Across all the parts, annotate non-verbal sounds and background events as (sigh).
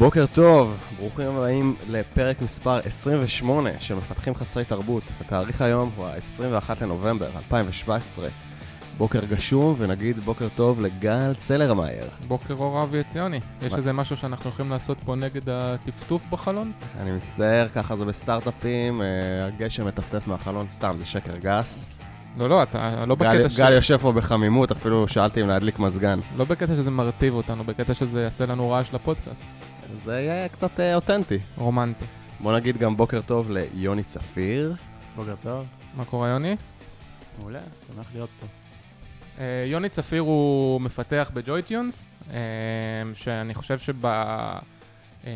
בוקר טוב, ברוכים הבאים לפרק מספר 28 של מפתחים חסרי תרבות. התאריך היום הוא ה-21 לנובמבר 2017. בוקר גשום, ונגיד בוקר טוב לגל צלרמייר. בוקר אור אבי עציוני. יש? איזה משהו שאנחנו יכולים לעשות פה נגד הטפטוף בחלון? אני מצטער, ככה זה בסטארט-אפים, אה, הגשם מטפטף מהחלון, סתם, זה שקר גס. לא, לא, אתה לא גל, בקטע, ש... גל יושב פה בחמימות, אפילו שאלתי אם להדליק מזגן. לא בקטע שזה מרטיב אותנו, בקטע שזה יעשה לנו רעש לפודקאסט. זה יהיה קצת אה, אותנטי. רומנטי. בוא נגיד גם בוקר טוב ליוני צפיר. בוקר טוב, מה קורה, יוני? מעולה, שמח להיות פה. אה, יוני צפיר הוא מפתח ב JoyTunes, אה, שאני חושב שב... אה,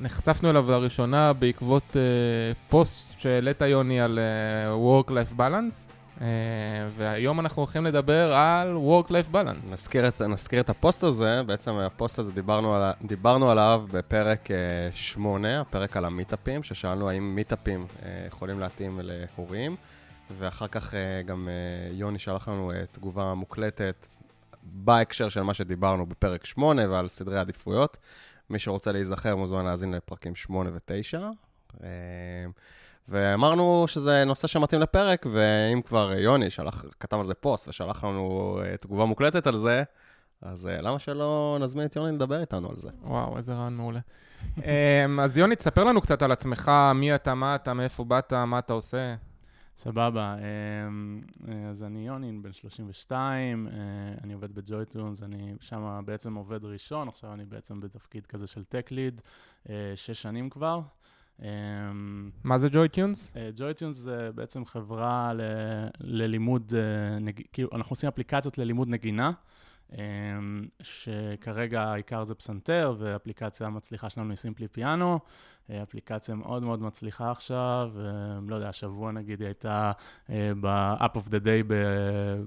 נחשפנו אליו לראשונה בעקבות אה, פוסט שהעלית יוני על אה, Work-Life Balance, והיום אנחנו הולכים לדבר על Work-Life Balance. נזכיר את, נזכיר את הפוסט הזה, בעצם הפוסט הזה דיברנו, על, דיברנו עליו בפרק 8, הפרק על המיטאפים, ששאלנו האם מיטאפים אה, יכולים להתאים להורים, ואחר כך אה, גם אה, יוני שלח לנו אה, תגובה מוקלטת בהקשר של מה שדיברנו בפרק 8 ועל סדרי עדיפויות. מי שרוצה להיזכר מוזמן להאזין לפרקים 8 ו-9. אה, ואמרנו שזה נושא שמתאים לפרק, ואם כבר יוני שלח, כתב על זה פוסט ושלח לנו אה, תגובה מוקלטת על זה, אז אה, למה שלא נזמין את יוני לדבר איתנו על זה? וואו, איזה רעיון מעולה. אמ, אז יוני, תספר לנו קצת על עצמך, מי אתה, מה אתה, מאיפה באת, מה אתה עושה. סבבה, אמ, אז אני יוני, בן 32, אה, אני עובד ב JoyTunes, אני שם בעצם עובד ראשון, עכשיו אני בעצם בתפקיד כזה של tech lead, שש שנים כבר. אמ, מה זה JoyTunes? JoyTunes זה בעצם חברה ל- ללימוד, אה, נג- כאילו, אנחנו עושים אפליקציות ללימוד נגינה, אמ, שכרגע העיקר זה פסנתר, ואפליקציה המצליחה שלנו היא Simply Piano. אה, אפליקציה מאוד מאוד מצליחה עכשיו, אה, לא יודע, השבוע נגיד היא הייתה אה, ב-app of the day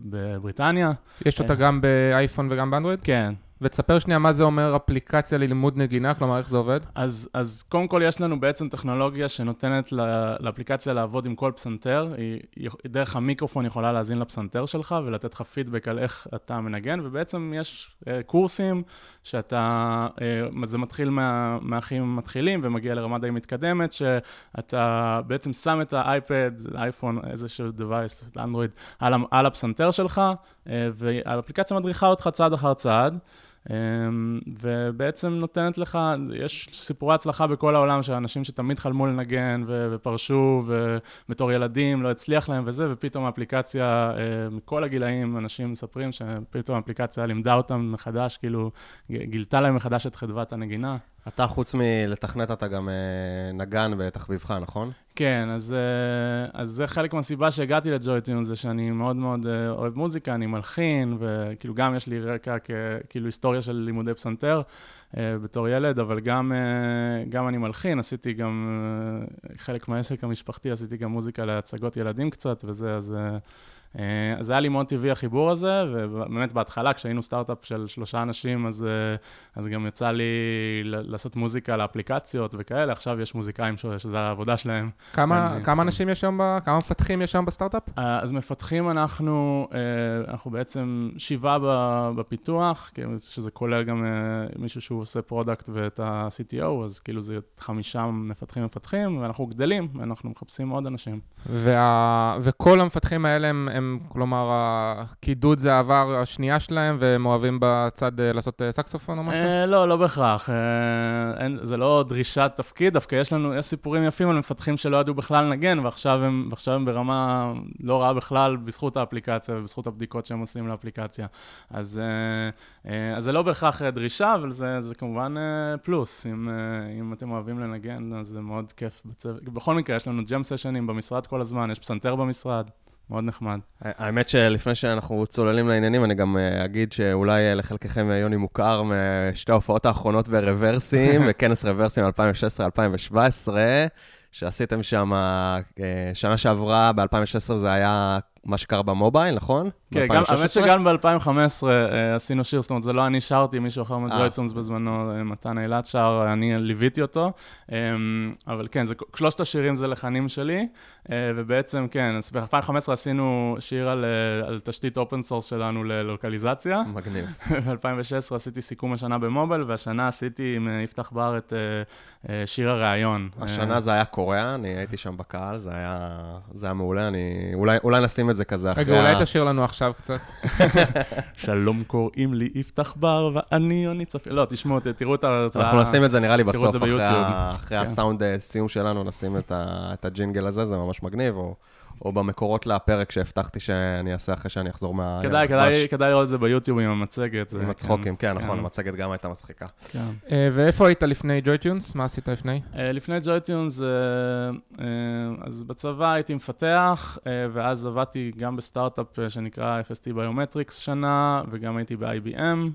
בבריטניה. יש אותה. גם באייפון וגם באנדרואיד? כן, ותספר שנייה מה זה אומר אפליקציה ללימוד נגינה, כלומר איך זה עובד? אז, אז קודם כל יש לנו בעצם טכנולוגיה שנותנת לאפליקציה לעבוד עם כל פסנתר, היא, היא דרך המיקרופון יכולה להאזין לפסנתר שלך ולתת לך פידבק על איך אתה מנגן, ובעצם יש אה, קורסים שאתה, אה, זה מתחיל מה, מהאחים המתחילים ומגיע לרמה די מתקדמת, שאתה בעצם שם את האייפד, אייפון, איזשהו device, אנדרואיד, על, על הפסנתר שלך, אה, והאפליקציה מדריכה אותך צעד אחר צעד. אמ, ובעצם נותנת לך, יש סיפורי הצלחה בכל העולם של אנשים שתמיד חלמו לנגן ופרשו, ובתור ילדים לא הצליח להם וזה, ופתאום האפליקציה, אה, מכל הגילאים, אנשים מספרים שפתאום האפליקציה לימדה אותם מחדש, כאילו, גילתה להם מחדש את חדוות הנגינה. אתה, חוץ מלתכנת, אתה גם אה, נגן בתחביבך, נכון? כן, אז, אה, אז זה חלק מהסיבה שהגעתי לג'וי-טיון, זה שאני מאוד מאוד אה, אוהב מוזיקה, אני מלחין, וכאילו גם יש לי רקע כאילו היסטוריה של לימודי פסנתר בתור ילד, אבל גם, גם אני מלחין, עשיתי גם, חלק מהעסק המשפחתי, עשיתי גם מוזיקה להצגות ילדים קצת, וזה, אז... אה, אז היה לי מאוד טבעי החיבור הזה, ובאמת בהתחלה, כשהיינו סטארט-אפ של שלושה אנשים, אז, אה, אז גם יצא לי לעשות מוזיקה לאפליקציות וכאלה, עכשיו יש מוזיקאים ש- שזה העבודה שלהם. כמה, אני- כמה אנשים יש שם, ב... כמה מפתחים יש שם בסטארט-אפ? אה, אז מפתחים אנחנו, אנחנו בעצם שבעה בפיתוח, שזה כולל גם מישהו שהוא עושה product ואת ה-CTO, אז כאילו זה חמישה מפתחים מפתחים, ואנחנו גדלים, ואנחנו מחפשים עוד אנשים. וה... וכל המפתחים האלה הם, הם, כלומר, הקידוד זה העבר השנייה שלהם, והם אוהבים בצד אה, לעשות אה, סקסופון או משהו? אה, לא, לא בהכרח. זה לא דרישת תפקיד, דווקא יש לנו, יש סיפורים יפים על מפתחים שלא ידעו בכלל לנגן, ועכשיו הם, ברמה לא רעה בכלל בזכות האפליקציה ובזכות הבדיקות שהם עושים לאפליקציה. אז, זה לא בהכרח דרישה, אבל זה, כמובן פלוס. אם, אתם אוהבים לנגן, אז זה מאוד כיף. בצוות. בכל מקרה, יש לנו ג'ם סשנים במשרד כל הזמן, יש פסנתר במשרד, מאוד נחמד. האמת שלפני שאנחנו צוללים לעניינים, אני גם אה, אגיד שאולי אה, לחלקכם אה, יוני מוכר משתי ההופעות האחרונות ברוורסים, (laughs) בכנס רוורסים 2016-2017, שעשיתם שם, שנה שעברה, ב-2016 זה היה מה שקרה במובייל, נכון? כן, גם, ב-2016? האמת שגם ב-2015 אה, עשינו שיר, זאת אומרת, זה לא אני שרתי, מישהו אחר אה. מג'ויטונס בזמנו, אה, מתן אילת שר, אני ליוויתי אותו. אה, אבל כן, זה, שלושת השירים זה לחנים שלי, אה, ובעצם, כן, אז ב-2015 עשינו שיר על, אה, על תשתית open source שלנו ללוקליזציה. מגניב. (laughs) ב-2016 עשיתי סיכום השנה במובייל, והשנה עשיתי עם אה, יפתח בר את אה, אה, שיר הראיון. השנה אה, זה היה קורע, אני הייתי שם בקהל, זה היה, זה היה מעולה, אני... אולי, אולי נשים את זה כזה אחרי... רגע, אולי תשאיר לנו עכשיו קצת. (laughs) שלום קוראים לי יפתח בר, ואני יוני צפיר. לא, תשמעו, תראו את ההרצאה. אנחנו נשים את זה נראה לי בסוף, אחרי, כן. הסאונד אה, סיום שלנו, נשים. את הג'ינגל הזה, זה ממש מגניב, או, במקורות לפרק שהבטחתי שאני אעשה אחרי שאני אחזור מה... כדאי, כדאי, כדאי לראות את זה ביוטיוב עם המצגת. עם הצחוקים, כן, כן. נכון, המצגת גם הייתה מצחיקה. כן. אה, ואיפה היית לפני JoyTunes? מה עשית לפני? אה, לפני JoyTunes, אז בצבא הייתי מפתח, אה, ואז עבדתי גם בסטארט-אפ אה, שנקרא FST Biometrics שנה, וגם הייתי ב-IBM.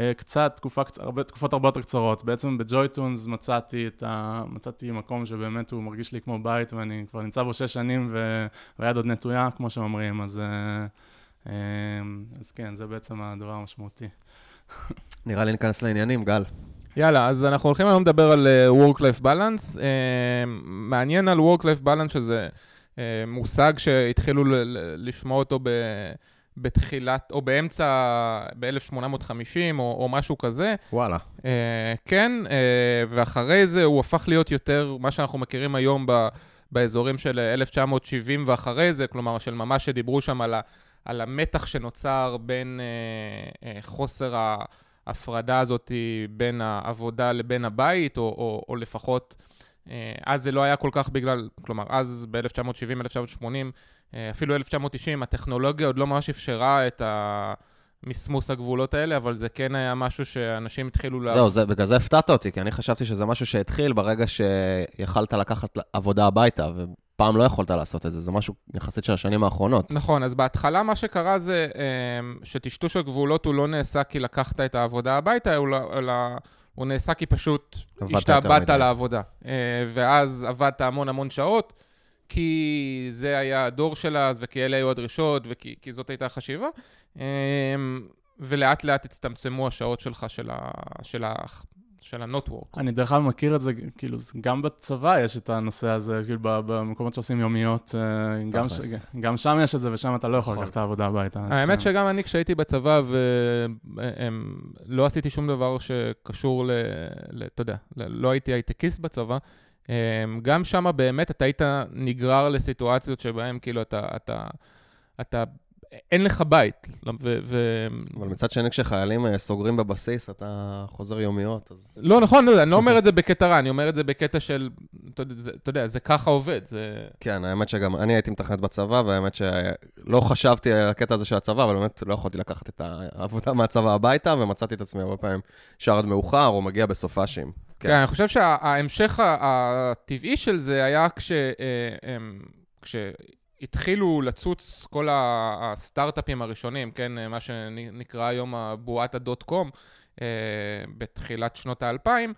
אה, קצת, תקופה, קצ- הרבה, תקופות הרבה יותר קצרות. בעצם בג'ויטונס מצאתי, את ה, מצאתי מקום שבאמת הוא מרגיש לי כמו בית, ואני כבר נמצא בו שש שנים, ו- והיד עוד נטויה, כמו שאומרים, אז, אה, אה, אז כן, זה בעצם הדבר המשמעותי. נראה לי ניכנס לעניינים, גל. יאללה, אז אנחנו הולכים היום לדבר על אה, Work-Life Balance. Uh, מעניין על Work-Life Balance, שזה uh, מושג שהתחילו ל- ל- לשמוע אותו ב... בתחילת, או באמצע, ב-1850, או, או משהו כזה. וואלה. Uh, כן, uh, ואחרי זה הוא הפך להיות יותר מה שאנחנו מכירים היום ב, באזורים של 1970 ואחרי זה, כלומר, של ממש שדיברו שם על, ה, על המתח שנוצר בין uh, uh, חוסר ההפרדה הזאת בין העבודה לבין הבית, או, או, או לפחות, uh, אז זה לא היה כל כך בגלל, כלומר, אז ב-1970, 1980, uh, אפילו 1990, הטכנולוגיה עוד לא ממש אפשרה את ה... מסמוס הגבולות האלה, אבל זה כן היה משהו שאנשים התחילו לה... זהו, זה, בגלל זה הפתעת אותי, כי אני חשבתי שזה משהו שהתחיל ברגע שיכלת לקחת עבודה הביתה, ופעם לא יכולת לעשות את זה, זה משהו יחסית של השנים האחרונות. נכון, אז בהתחלה מה שקרה זה אמ, שטשטוש הגבולות הוא לא נעשה כי לקחת את העבודה הביתה, אלא, הוא נעשה כי פשוט השתעבדת. לעבודה. אה, ואז עבדת המון המון שעות, כי זה היה הדור של אז, וכי אלה היו הדרישות, וכי כי זאת הייתה החשיבה. אמ, ולאט לאט הצטמצמו השעות שלך של ה... של ה... של work. אני דרך אגב מכיר את זה, כאילו, גם בצבא יש את הנושא הזה, כאילו, ב- במקומות שעושים יומיות, אה, גם, ש. גם שם יש את זה, ושם אתה לא יכול נכון. לקחת את העבודה הביתה. האמת כן. שגם אני, כשהייתי בצבא ולא עשיתי שום דבר שקשור ל... ל- אתה יודע, לא הייתי הייטקיסט בצבא, אמ, גם שם באמת אתה היית נגרר לסיטואציות שבהן כאילו אתה... אתה, אתה אין לך בית. לא, ו, ו... אבל מצד שני, כשחיילים אה, סוגרים בבסיס, אתה חוזר יומיות, אז... לא, נכון, לא, אני לא אומר את זה בקטע רע, אני אומר את זה בקטע של, אתה יודע, זה, אתה יודע, זה ככה עובד. זה... כן, האמת שגם אני הייתי מתכנת בצבא, והאמת שלא חשבתי על הקטע הזה של הצבא, אבל באמת לא יכולתי לקחת את העבודה מהצבא הביתה, ומצאתי את עצמי הרבה פעמים שר עד מאוחר, או מגיע בסופאשים. כן, אני חושב שההמשך הטבעי של זה היה כש... אה, הם- כשהתחילו לצוץ כל הסטארט-אפים הראשונים, כן, אה, מה שנקרא היום הבועת הדוט קום, אה, בתחילת שנות האלפיים,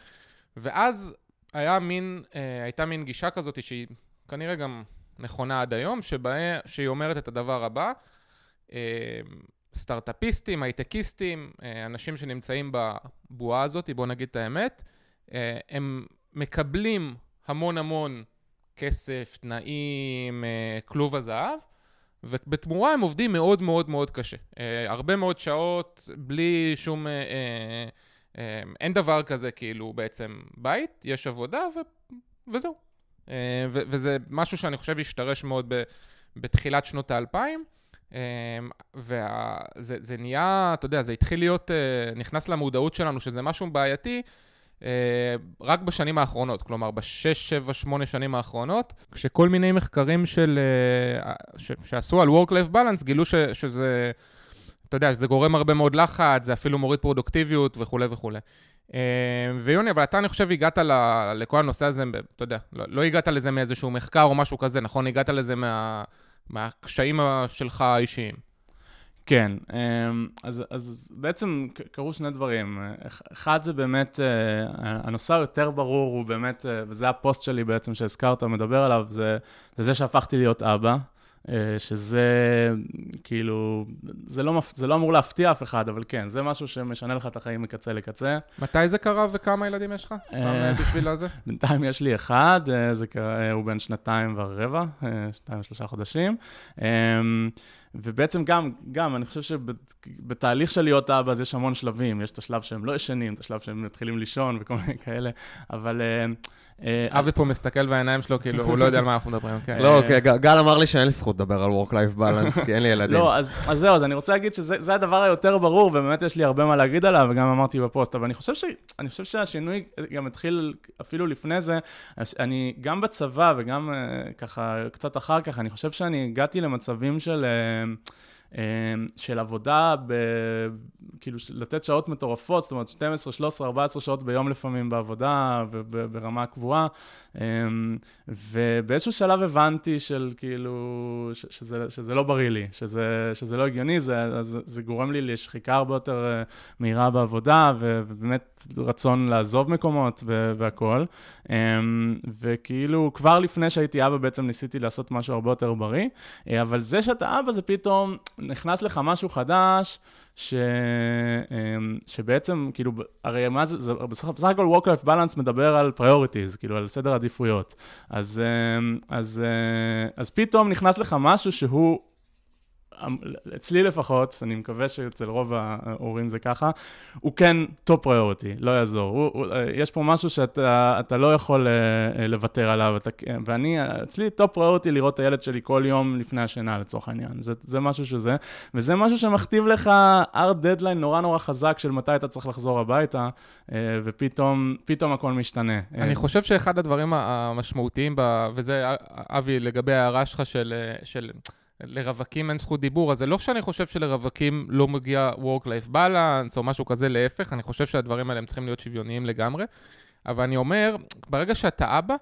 ואז היה מין, הייתה מין גישה כזאת שהיא כנראה גם נכונה עד היום, שבה, שהיא אומרת את הדבר הבא, סטארט-אפיסטים, הייטקיסטים, אנשים שנמצאים בבועה הזאת, בואו נגיד את האמת, הם מקבלים המון המון כסף, תנאים, אה, כלוב הזהב, ובתמורה הם עובדים מאוד מאוד מאוד קשה. אה, הרבה מאוד שעות, בלי שום... אה, אה, אה, אין דבר כזה כאילו בעצם בית, יש עבודה ו, וזהו. אה, וזה משהו שאני חושב השתרש מאוד ב, בתחילת שנות האלפיים. וזה זה נהיה, אתה יודע, זה התחיל להיות, אה, נכנס למודעות שלנו שזה משהו בעייתי, אה, רק בשנים האחרונות, כלומר בשש, שבע, שמונה שנים האחרונות, כשכל מיני מחקרים של, אה, ש, שעשו על Work-Life Balance גילו ש, שזה, אתה יודע, שזה גורם הרבה מאוד לחץ, זה אפילו מוריד פרודוקטיביות וכולי וכולי. אה, ויוני, אבל אתה, אני חושב, הגעת ל, לכל הנושא הזה, אתה יודע, לא, לא הגעת לזה מאיזשהו מחקר או משהו כזה, נכון? הגעת לזה מה, מהקשיים שלך האישיים. כן, אמ, אז, אז בעצם קרו שני דברים. אח- אחד זה באמת, אה, הנושא היותר ברור הוא באמת, אה, וזה הפוסט שלי בעצם שהזכרת, מדבר עליו, זה, זה זה שהפכתי להיות אבא. אה, שזה כאילו, זה לא, זה לא אמור להפתיע אף אחד, אבל כן, זה משהו שמשנה לך את החיים מקצה לקצה. מתי זה קרה וכמה ילדים יש לך? סתם אה, בשביל הזה. (laughs) בינתיים יש לי אחד, זה קרה, הוא בן שנתיים ורבע, שנתיים ושלושה חודשים. ובעצם גם, גם, אני חושב שבתהליך של להיות אבא, אז יש המון שלבים. יש את השלב שהם לא ישנים, את השלב שהם מתחילים לישון וכל מיני כאלה, אבל... אה, אבי פה מסתכל בעיניים שלו, כאילו, הוא לא יודע על מה אנחנו מדברים, כן. (laughs) לא, אוקיי, גל אמר לי שאין לי זכות לדבר על Work-Life Balance, כי אין לי ילדים. לא, אז זהו, אז אני רוצה להגיד שזה הדבר היותר ברור, ובאמת יש לי הרבה מה להגיד עליו, וגם אמרתי בפוסט, אבל אני חושב שהשינוי גם התחיל אפילו לפני זה. אני, גם בצבא וגם אה, ככה קצת אחר כך, אני חושב שאני הגעתי למצבים של... אה, של עבודה, ב, כאילו לתת שעות מטורפות, זאת אומרת 12, 13, 14 שעות ביום לפעמים בעבודה וברמה קבועה. אמ, ובאיזשהו שלב הבנתי של כאילו, ש, שזה, שזה לא בריא לי, שזה, שזה לא הגיוני, זה, זה, זה גורם לי לשחיקה הרבה יותר אה, מהירה בעבודה, ובאמת רצון לעזוב מקומות והכול. אמ, וכאילו, כבר לפני שהייתי אבא בעצם ניסיתי לעשות משהו הרבה יותר בריא, אה, אבל זה שאתה אבא זה פתאום... נכנס לך משהו חדש, ש... אמ, שבעצם, כאילו, הרי מה זה, זה בסך הכל Work-Life Balance מדבר על priorities, כאילו, על סדר עדיפויות. אז, אמ, אז, אה, אז פתאום נכנס לך משהו שהוא אצלי לפחות, אני מקווה שאצל רוב ההורים זה ככה, הוא כן top priority, לא יעזור. הוא, הוא, אה, יש פה משהו שאתה לא יכול uh, לוותר עליו, אתה, ואני, אצלי top priority לראות את הילד שלי כל יום לפני השינה, לצורך העניין. זה, זה משהו שזה, וזה משהו שמכתיב לך hard deadline נורא נורא חזק של מתי אתה צריך לחזור הביתה, ופתאום הכל משתנה. אני חושב שאחד הדברים המשמעותיים, ב, וזה, אבי, לגבי ההערה שלך של... של... לרווקים אין זכות דיבור, אז זה לא שאני חושב שלרווקים לא מגיע Work-Life Balance או משהו כזה, להפך, אני חושב שהדברים האלה הם צריכים להיות שוויוניים לגמרי. אבל אני אומר, ברגע שאתה אבא,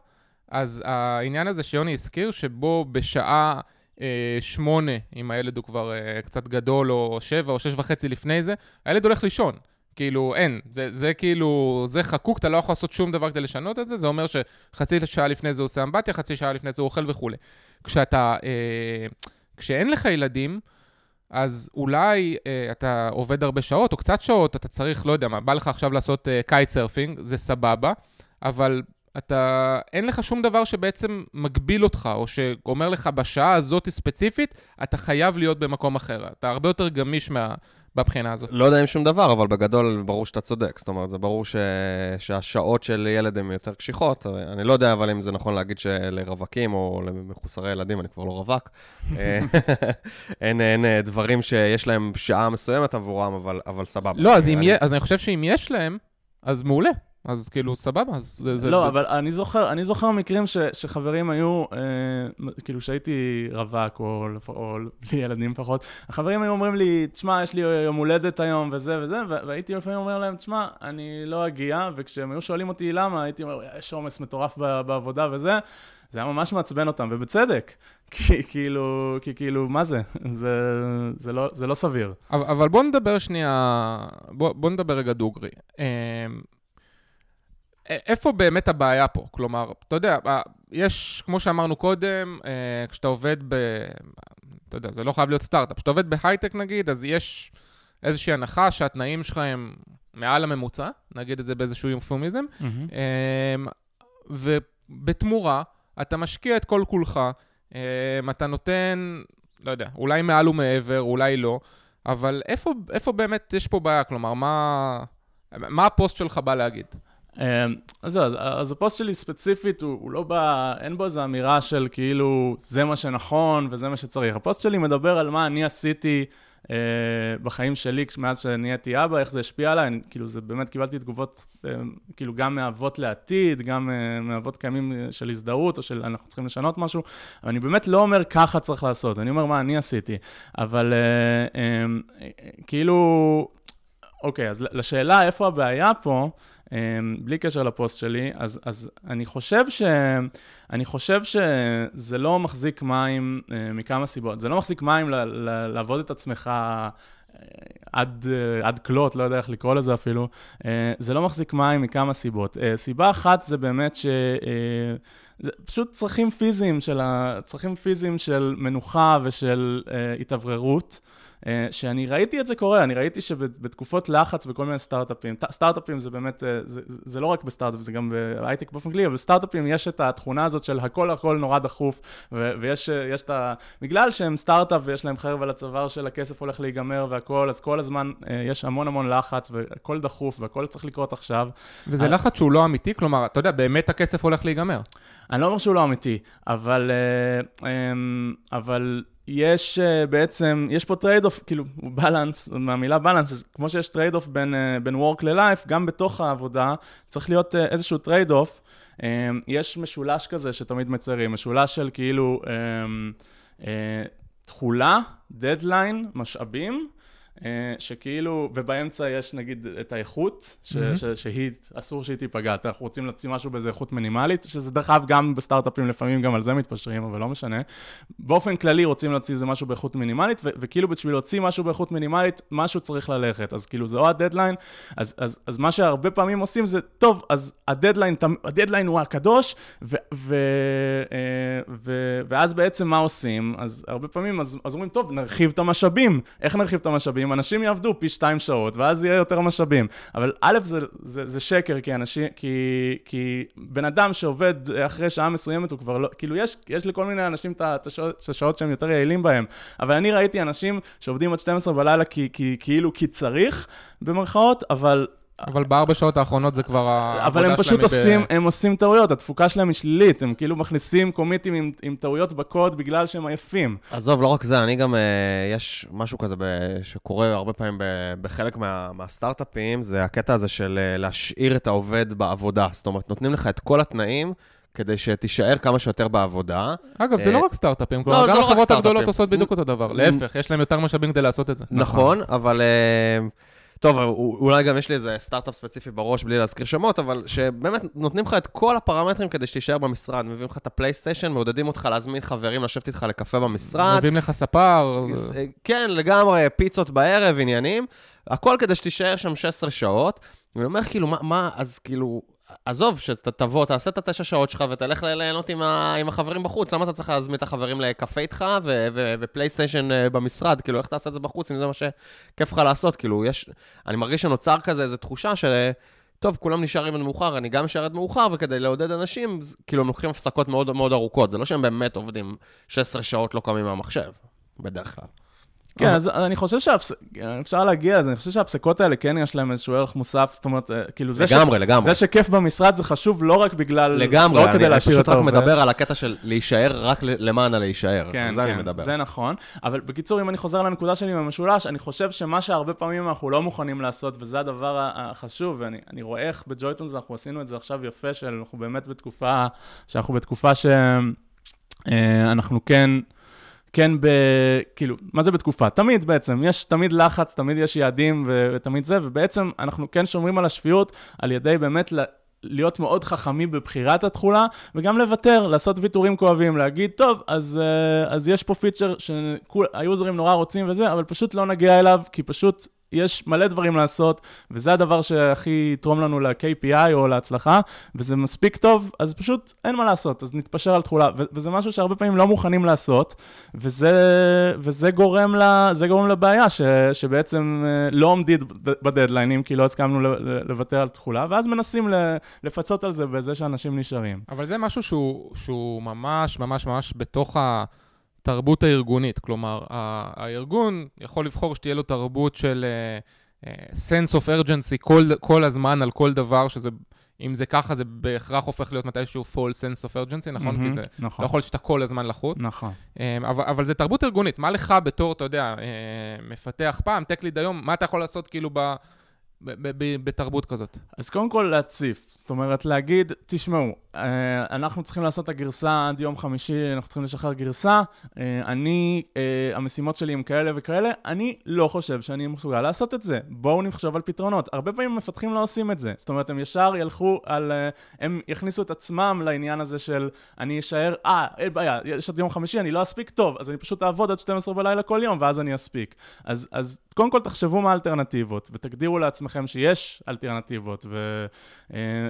אז העניין הזה שיוני הזכיר, שבו בשעה אה, שמונה, אם הילד הוא כבר אה, קצת גדול, או שבע או שש וחצי לפני זה, הילד הולך לישון. כאילו, אין. זה, זה כאילו, זה חקוק, אתה לא יכול לעשות שום דבר כדי לשנות את זה, זה אומר שחצי שעה לפני זה הוא עושה אמבטיה, חצי שעה לפני זה הוא אוכל וכולי. כשאתה... אה, כשאין לך ילדים, אז אולי אה, אתה עובד הרבה שעות או קצת שעות, אתה צריך, לא יודע מה, בא לך עכשיו לעשות אה, kite surfing, זה סבבה, אבל אתה, אין לך שום דבר שבעצם מגביל אותך, או שאומר לך בשעה הזאת ספציפית, אתה חייב להיות במקום אחר. אתה הרבה יותר גמיש מה, בבחינה הזאת. לא יודע אם שום דבר, אבל בגדול ברור שאתה צודק. זאת אומרת, זה ברור ש... שהשעות של ילד הן יותר קשיחות. אני לא יודע אבל אם זה נכון להגיד שלרווקים או למחוסרי ילדים, אני כבר לא רווק, אה, (laughs) אין, אין אה, דברים שיש להם שעה מסוימת עבורם, אבל, אבל סבבה. לא, אז, אני... אז אני חושב שאם יש להם, אז מעולה. אז כאילו, סבבה, אז זה... זה לא, זה... אבל אני זוכר, אני זוכר מקרים ש, שחברים היו, אה, כאילו, שהייתי רווק, או, או בלי ילדים לפחות, החברים היו אומרים לי, תשמע, יש לי יום הולדת היום, וזה וזה, והייתי לפעמים אומר להם, תשמע, אני לא אגיע, וכשהם היו שואלים אותי למה, הייתי אומר, יש עומס מטורף בעבודה וזה, זה היה ממש מעצבן אותם, ובצדק. (laughs) כי כאילו, כי כאילו, מה זה? זה, זה, לא, זה לא סביר. אבל, אבל בוא נדבר שנייה, בוא, בוא נדבר רגע דוגרי. אמ, איפה באמת הבעיה פה? כלומר, אתה יודע, יש, כמו שאמרנו קודם, כשאתה עובד ב... אתה יודע, זה לא חייב להיות סטארט-אפ. כשאתה עובד בהייטק נגיד, אז יש איזושהי הנחה שהתנאים שלך הם מעל הממוצע, נגיד את זה באיזשהו אינפורמיזם, mm-hmm. ובתמורה, אתה משקיע את כל כולך, אתה נותן, לא יודע, אולי מעל ומעבר, אולי לא, אבל איפה, איפה באמת יש פה בעיה? כלומר, מה, מה הפוסט שלך בא להגיד? אמ, אז זהו, אז הפוסט שלי ספציפית, הוא, הוא לא בא, אין בו איזו אמירה של כאילו, זה מה שנכון וזה מה שצריך. הפוסט שלי מדבר על מה אני עשיתי אה, בחיים שלי מאז שנהייתי אבא, איך זה השפיע עליי, אני, כאילו, זה באמת, קיבלתי תגובות, אה, כאילו, גם מאבות לעתיד, גם אה, מאבות קיימים של הזדהות, או של אנחנו צריכים לשנות משהו, אבל אני באמת לא אומר ככה צריך לעשות, אני אומר מה אני עשיתי. אבל אה, אה, אה, כאילו, אוקיי, אז לשאלה איפה הבעיה פה, בלי קשר לפוסט שלי, אז, אז אני, חושב ש, אני חושב שזה לא מחזיק מים אה, מכמה סיבות. זה לא מחזיק מים ל, ל, לעבוד את עצמך עד, אה, עד כלות, לא יודע איך לקרוא לזה אפילו, אה, זה לא מחזיק מים מכמה סיבות. אה, סיבה אחת זה באמת ש... זה פשוט צרכים פיזיים של, ה... צרכים פיזיים של מנוחה ושל אה, התאווררות. אה, שאני ראיתי את זה קורה, אני ראיתי שבתקופות לחץ בכל מיני סטארט-אפים, סטארט-אפים זה באמת, אה, זה, זה לא רק בסטארט-אפ, זה גם בהייטק באופן כללי, אבל בסטארט-אפים יש את התכונה הזאת של הכל הכל נורא דחוף, ו- ויש אה, את ה... בגלל שהם סטארט-אפ ויש להם חרב על הצוואר של הכסף הולך להיגמר והכל, אז כל הזמן יש המון המון לחץ, והכל דחוף, והכל צריך לקרות עכשיו. וזה אז... לחץ שהוא לא אמיתי? כלומר, אתה יודע, באמת הכסף הולך להיגמר. אני לא אומר שהוא לא אמיתי, אבל... אמ, אבל... יש uh, בעצם, יש פה trade off, כאילו, balance, מהמילה balance, כמו שיש trade off בין, uh, בין work ל-life, גם בתוך העבודה צריך להיות uh, איזשהו trade off. יש משולש כזה שתמיד מציירים, משולש של כאילו תכולה, דדליין, משאבים, אה, שכאילו, ובאמצע יש נגיד את האיכות, ש, mm-hmm. ש, שהיא, אסור שהיא תיפגע. אנחנו רוצים להוציא משהו באיזה איכות מינימלית, שזה דרך אגב גם בסטארט-אפים לפעמים גם על זה מתפשרים, אבל לא משנה. באופן כללי רוצים להוציא איזה משהו באיכות מינימלית, ו- וכאילו בשביל להוציא משהו באיכות מינימלית, משהו צריך ללכת. אז כאילו זה או הדדליין, אז, אז, אז מה שהרבה פעמים עושים זה, טוב, אז הדדליין, הדדליין הוא הקדוש, ו, ו, אה, ו, ואז בעצם מה עושים? אז הרבה פעמים, אז, אז אומרים, טוב, נרחיב את המשאבים. איך נרחיב את המשאבים? משאבים, אנשים יעבדו פי שתיים שעות, ואז יהיה יותר משאבים. אבל א', זה, זה, זה שקר, כי, אנשים, כי, כי בן אדם שעובד אחרי שעה מסוימת, הוא כבר לא, כאילו, יש, יש לכל מיני אנשים את השעות שהם יותר יעילים בהם. אבל אני ראיתי אנשים שעובדים עד 12 בלילה כי, כי, כאילו כי צריך, במרכאות, אבל אבל בארבע שעות האחרונות זה כבר העבודה שלהם. אבל הם פשוט עושים, ב... הם עושים טעויות, התפוקה שלהם היא שלילית, הם כאילו מכניסים קומיטים עם, עם טעויות בקוד בגלל שהם עייפים. עזוב, לא רק זה, אני גם, uh, יש משהו כזה ב, שקורה הרבה פעמים ב, בחלק מה, מהסטארט-אפים, זה הקטע הזה של uh, להשאיר את העובד בעבודה. זאת אומרת, נותנים לך את כל התנאים. כדי שתישאר כמה שיותר בעבודה. אגב, זה לא רק סטארט-אפים, כלומר, לא, גם לא החברות הגדולות עושות בדיוק אותו דבר. להפך, יש להם יותר משאבים כדי לעשות את זה. נכון, אבל טוב, אולי גם יש לי איזה סטארט-אפ ספציפי בראש, בלי להזכיר שמות, אבל שבאמת נותנים לך את כל הפרמטרים כדי שתישאר במשרד. מביאים לך את הפלייסטיישן, מעודדים אותך להזמין חברים לשבת איתך לקפה במשרד. מביאים לך ספר. כן, לגמרי, פיצות בערב, עניינים. הכל כדי שתישאר שם 16 שעות. ואני אומר, כאילו, מה, מה אז כאילו, עזוב, שתבוא, תעשה את התשע שעות שלך ותלך ליהנות עם, ה, עם החברים בחוץ. למה אתה צריך להזמין את החברים לקפה איתך ופלייסטיישן אה, במשרד? כאילו, איך תעשה את זה בחוץ אם זה מה שכיף לך לעשות? כאילו, יש... אני מרגיש שנוצר כזה איזו תחושה של... טוב, כולם נשארים עד מאוחר, אני גם אשאר עד מאוחר, וכדי לעודד אנשים, כאילו, הם לוקחים הפסקות מאוד מאוד ארוכות. זה לא שהם באמת עובדים 16 שעות לא קמים מהמחשב, בדרך כלל. כן, אז אני חושב שאפשר להגיע לזה, אני חושב שההפסקות האלה כן יש להם איזשהו ערך מוסף, זאת אומרת, אה, כאילו זה, לגמרי, לגמרי. זה שכיף במשרד זה חשוב לא רק בגלל, לגמרי, לא כדי להשאיר אותו. אני פשוט רק מדבר על הקטע של להישאר רק למען הלהישאר, כן, זה כן. זה נכון, אבל בקיצור, אם אני חוזר לנקודה שלי במשולש, אני חושב שמה שהרבה פעמים אנחנו לא מוכנים לעשות, וזה הדבר החשוב, ואני רואה איך בג'ויטונס אנחנו עשינו את זה עכשיו יפה, שאנחנו באמת בתקופה, שאנחנו בתקופה שאנחנו אה, כן... כן ב... כאילו, מה זה בתקופה? תמיד בעצם, יש תמיד לחץ, תמיד יש יעדים ו... ותמיד זה, ובעצם אנחנו כן שומרים על השפיות על ידי באמת ל... להיות מאוד חכמים בבחירת התכולה, וגם לוותר, לעשות ויתורים כואבים, להגיד, טוב, אז, אה, אז יש פה פיצ'ר שהיוזרים נורא רוצים וזה, אבל פשוט לא נגיע אליו, כי פשוט יש מלא דברים לעשות, וזה הדבר שהכי יתרום לנו ל-KPI או להצלחה, וזה מספיק טוב, אז פשוט אין מה לעשות, אז נתפשר על תכולה, ו- וזה משהו שהרבה פעמים לא מוכנים לעשות, וזה, וזה גורם, לה, גורם לבעיה, ש- שבעצם אה, לא עומדים בדדליינים, כי לא הסכמנו לוותר על תכולה, ואז מנסים לפצות על זה בזה שאנשים נשארים. אבל זה משהו שהוא, שהוא ממש ממש ממש בתוך ה... התרבות הארגונית. כלומר, הארגון יכול לבחור שתהיה לו תרבות של uh, sense of urgency כל, כל הזמן על כל דבר, שזה, אם זה ככה, זה בהכרח הופך להיות מתישהו full sense of urgency, נכון? Mm-hmm, כי זה נכון. לא יכול שאתה כל הזמן לחוץ. נכון. Um, אבל, אבל זה תרבות ארגונית. מה לך בתור, אתה יודע, uh, מפתח פעם, tech lead היום, מה אתה יכול לעשות כאילו ב... בתרבות כזאת? אז קודם כל להציף, זאת אומרת להגיד, תשמעו, אה, אנחנו צריכים לעשות את הגרסה עד יום חמישי, אנחנו צריכים לשחרר גרסה, אה, אני, אה, המשימות שלי הם כאלה וכאלה, אני לא חושב שאני מסוגל לעשות את זה. בואו נחשוב על פתרונות. הרבה פעמים מפתחים לא עושים את זה. זאת אומרת, הם ישר ילכו על... הם יכניסו את עצמם לעניין הזה של אני אשאר, אה, אין בעיה, יש עד יום חמישי, אני לא אספיק טוב, אז אני פשוט אעבוד עד 12 בלילה כל יום, ואז אני אספיק. אז, אז קודם כל תחשבו מה האלטרנטיבות, ותגדירו לעצמכם שיש אלטרנטיבות, ו,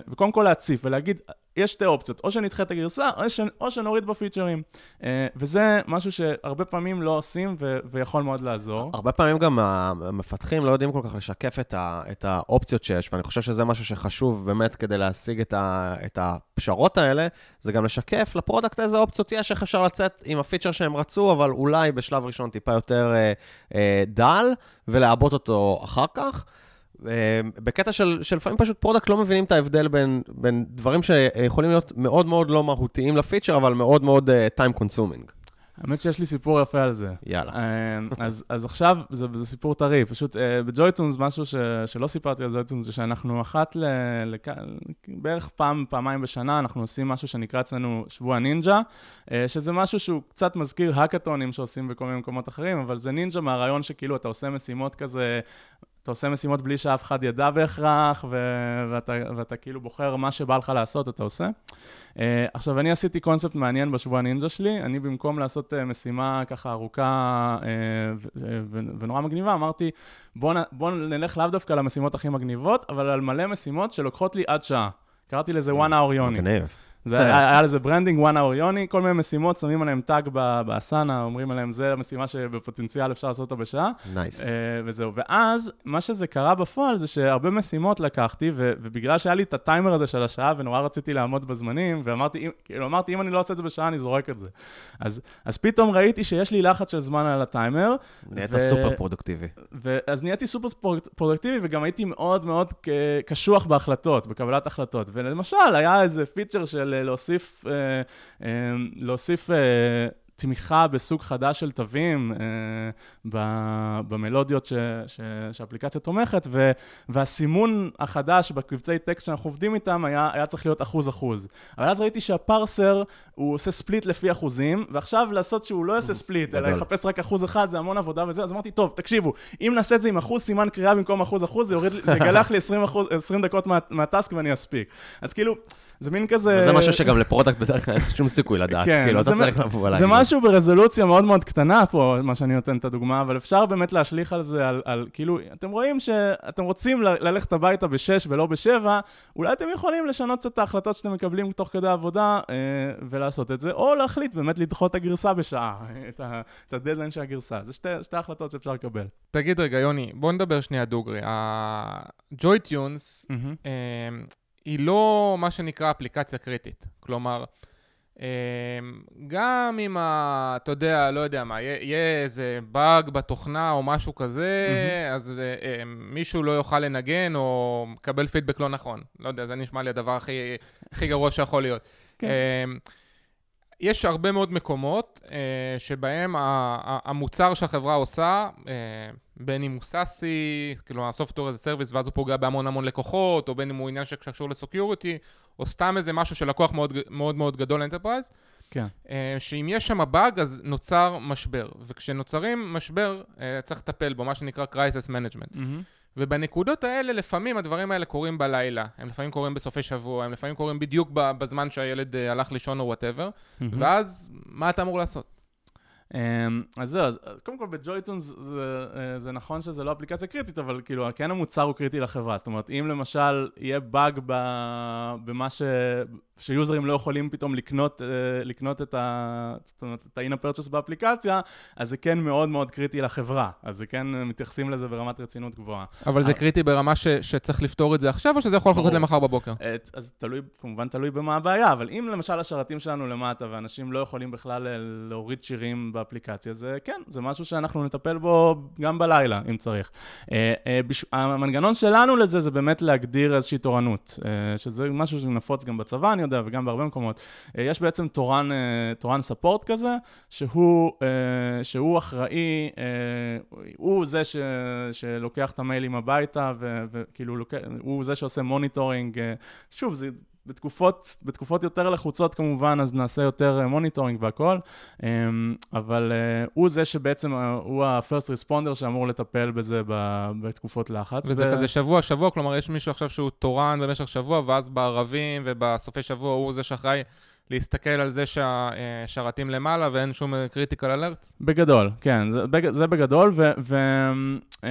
וקודם כל להציף ולהגיד, יש שתי אופציות, או שנדחה את הגרסה, או, ש... או שנוריד ב פיצ'רים. Uh, וזה משהו שהרבה פעמים לא עושים ו... ויכול מאוד לעזור. הרבה פעמים גם המפתחים לא יודעים כל כך לשקף את, ה... את האופציות שיש, ואני חושב שזה משהו שחשוב באמת כדי להשיג את, ה... את הפשרות האלה, זה גם לשקף ל product איזה אופציות יש, איך אפשר לצאת עם הפיצ'ר שהם רצו, אבל אולי בשלב ראשון טיפה יותר uh, uh, דל, ולעבות אותו אחר כך. אה, בקטע של, שלפעמים פשוט product לא מבינים את ההבדל בין, בין דברים שיכולים להיות מאוד מאוד לא מהותיים לפיצ'ר, אבל מאוד מאוד uh, time consuming. האמת שיש לי סיפור יפה על זה. יאללה. Uh, אז, אז עכשיו, זה, זה סיפור טרי, פשוט uh, ב JoyTunes, משהו ש, שלא סיפרתי על JoyTunes, זה שאנחנו אחת ל... לכ... בערך פעם, פעמיים בשנה, אנחנו עושים משהו שנקרא אצלנו שבוע נינג'ה, uh, שזה משהו שהוא קצת מזכיר האקתונים שעושים בכל מיני מקומות אחרים, אבל זה נינג'ה מהרעיון שכאילו אתה עושה משימות כזה אתה עושה משימות בלי שאף אחד ידע בהכרח, ו- ואתה, ואתה כאילו בוחר מה שבא לך לעשות, אתה עושה. Uh, עכשיו, אני עשיתי קונספט מעניין בשבוע הנינג'ה שלי, אני במקום לעשות uh, משימה ככה ארוכה uh, ו- ו- ונורא מגניבה, אמרתי, בוא, נ- בוא נלך לאו דווקא למשימות הכי מגניבות, אבל על מלא משימות שלוקחות לי עד שעה. קראתי לזה one hour יוני. מגניב. זה היה, היה לזה branding, one hour יוני, כל מיני משימות, שמים עליהם tag ב Asana, אומרים עליהם, זה המשימה שבפוטנציאל אפשר לעשות אותה בשעה. Nice. Nice. אה, וזהו. ואז, מה שזה קרה בפועל זה שהרבה משימות לקחתי, ו- ובגלל שהיה לי את הטיימר הזה של השעה, ונורא רציתי לעמוד בזמנים, ואמרתי, כאילו, אמרתי, אם אני לא עושה את זה בשעה, אני זורק את זה. אז, אז פתאום ראיתי שיש לי לחץ של זמן על הטיימר. נהיית ו- סופר פרודוקטיבי. אז נהייתי סופר פרודוקטיבי, וגם הייתי מאוד מאוד קשוח בהחלטות, בקבלת החלטות. ולמשל, היה איזה פיצ'ר של להוסיף, אה, אה, להוסיף אה, תמיכה בסוג חדש של תווים במלודיות ש, ש, שהאפליקציה תומכת, ו, והסימון החדש בקבצי טקסט שאנחנו עובדים איתם היה, היה צריך להיות אחוז אחוז. אבל אז ראיתי שה parser, הוא עושה split לפי אחוזים, ועכשיו לעשות שהוא לא יעשה split, אלא יחפש רק אחוז אחד, זה המון עבודה וזה, אז אמרתי, טוב, תקשיבו, אם נעשה את זה עם אחוז סימן קריאה במקום אחוז אחוז, זה, יוריד, זה יגלח לי 20, אחוז, 20 דקות מה, מה task ואני אספיק. אז כאילו... זה מין כזה... זה משהו שגם ל product בדרך כלל אין שום סיכוי לדעת, כן, כאילו, אתה צריך לבוא ולהגיד. זה משהו ברזולוציה מאוד מאוד קטנה פה, מה שאני נותן את הדוגמה, אבל אפשר באמת להשליך על זה, על, על כאילו, אתם רואים שאתם רוצים ללכת הביתה בשש ולא בשבע, אולי אתם יכולים לשנות קצת את ההחלטות שאתם מקבלים תוך כדי עבודה אה, ולעשות את זה, או להחליט באמת לדחות את הגרסה בשעה, (laughs) את, ה, את הדדליין של הגרסה. זה שתי, שתי החלטות שאפשר לקבל. תגיד רגע, יוני, בוא נדבר שנייה דוגרי. ה JoyTunes, mm-hmm. אה, היא לא מה שנקרא אפליקציה קריטית. כלומר, אמ, גם אם, ה, אתה יודע, לא יודע מה, יהיה איזה באג בתוכנה או משהו כזה, mm-hmm. אז אה, אמ, מישהו לא יוכל לנגן או מקבל פידבק לא נכון. לא יודע, זה נשמע לי הדבר הכי, הכי גרוע שיכול להיות. כן. אמ, יש הרבה מאוד מקומות אה, שבהם המוצר שהחברה עושה, אה, בין אם הוא SaaSי, כאילו ה software as a service ואז הוא פוגע בהמון המון לקוחות, או בין אם הוא עניין שקשור ל security, או סתם איזה משהו של לקוח מאוד מאוד, מאוד גדול ל enterprise, כן. אה, שאם יש שם באג אז נוצר משבר, וכשנוצרים משבר אה, צריך לטפל בו, מה שנקרא crisis management. Mm-hmm. ובנקודות האלה, לפעמים הדברים האלה קורים בלילה, הם לפעמים קורים בסופי שבוע, הם לפעמים קורים בדיוק בזמן שהילד אה, הלך לישון או whatever, mm-hmm. ואז מה אתה אמור לעשות? אמ, אז זהו, אז קודם כל בג'ויטונס זה, אה, זה נכון שזה לא אפליקציה קריטית, אבל כאילו, כן המוצר הוא קריטי לחברה. זאת אומרת, אם למשל יהיה באג במה ש... שיוזרים לא יכולים פתאום לקנות, אה, לקנות את ה... זאת אומרת, את ה-in purchase באפליקציה, אז זה כן מאוד מאוד קריטי לחברה. אז זה כן מתייחסים לזה ברמת רצינות גבוהה. אבל זה קריטי ברמה ש... שצריך לפתור את זה עכשיו, או שזה יכול לחכות למחר בבוקר? אז תלוי, כמובן תלוי במה הבעיה, אבל אם למשל השרתים שלנו למטה, ואנשים לא יכולים בכלל אה, להוריד שירים באפליקציה, זה כן, זה משהו שאנחנו נטפל בו גם בלילה, אם צריך. אה, המנגנון שלנו לזה זה באמת להגדיר איזושהי תורנות, שזה משהו שנפוץ גם בצבא, אני יודע, וגם בהרבה מקומות, יש בעצם תורן, תורן ספורט כזה, שהוא, שהוא אחראי, הוא זה ש, שלוקח את המיילים הביתה, וכאילו, הוא זה שעושה monitoring. שוב, זה בתקופות, בתקופות יותר לחוצות כמובן, אז נעשה יותר monitoring והכל, אמ, אבל uh, הוא זה שבעצם, uh, הוא ה-first responder שאמור לטפל בזה בתקופות לחץ. וזה ו... כזה שבוע, שבוע, כלומר, יש מישהו עכשיו שהוא תורן במשך שבוע, ואז בערבים ובסופי שבוע הוא זה שאחראי להסתכל על זה שהשרתים למעלה ואין שום critical alerts? בגדול, כן, זה, בג, זה בגדול, ו, ו, אה,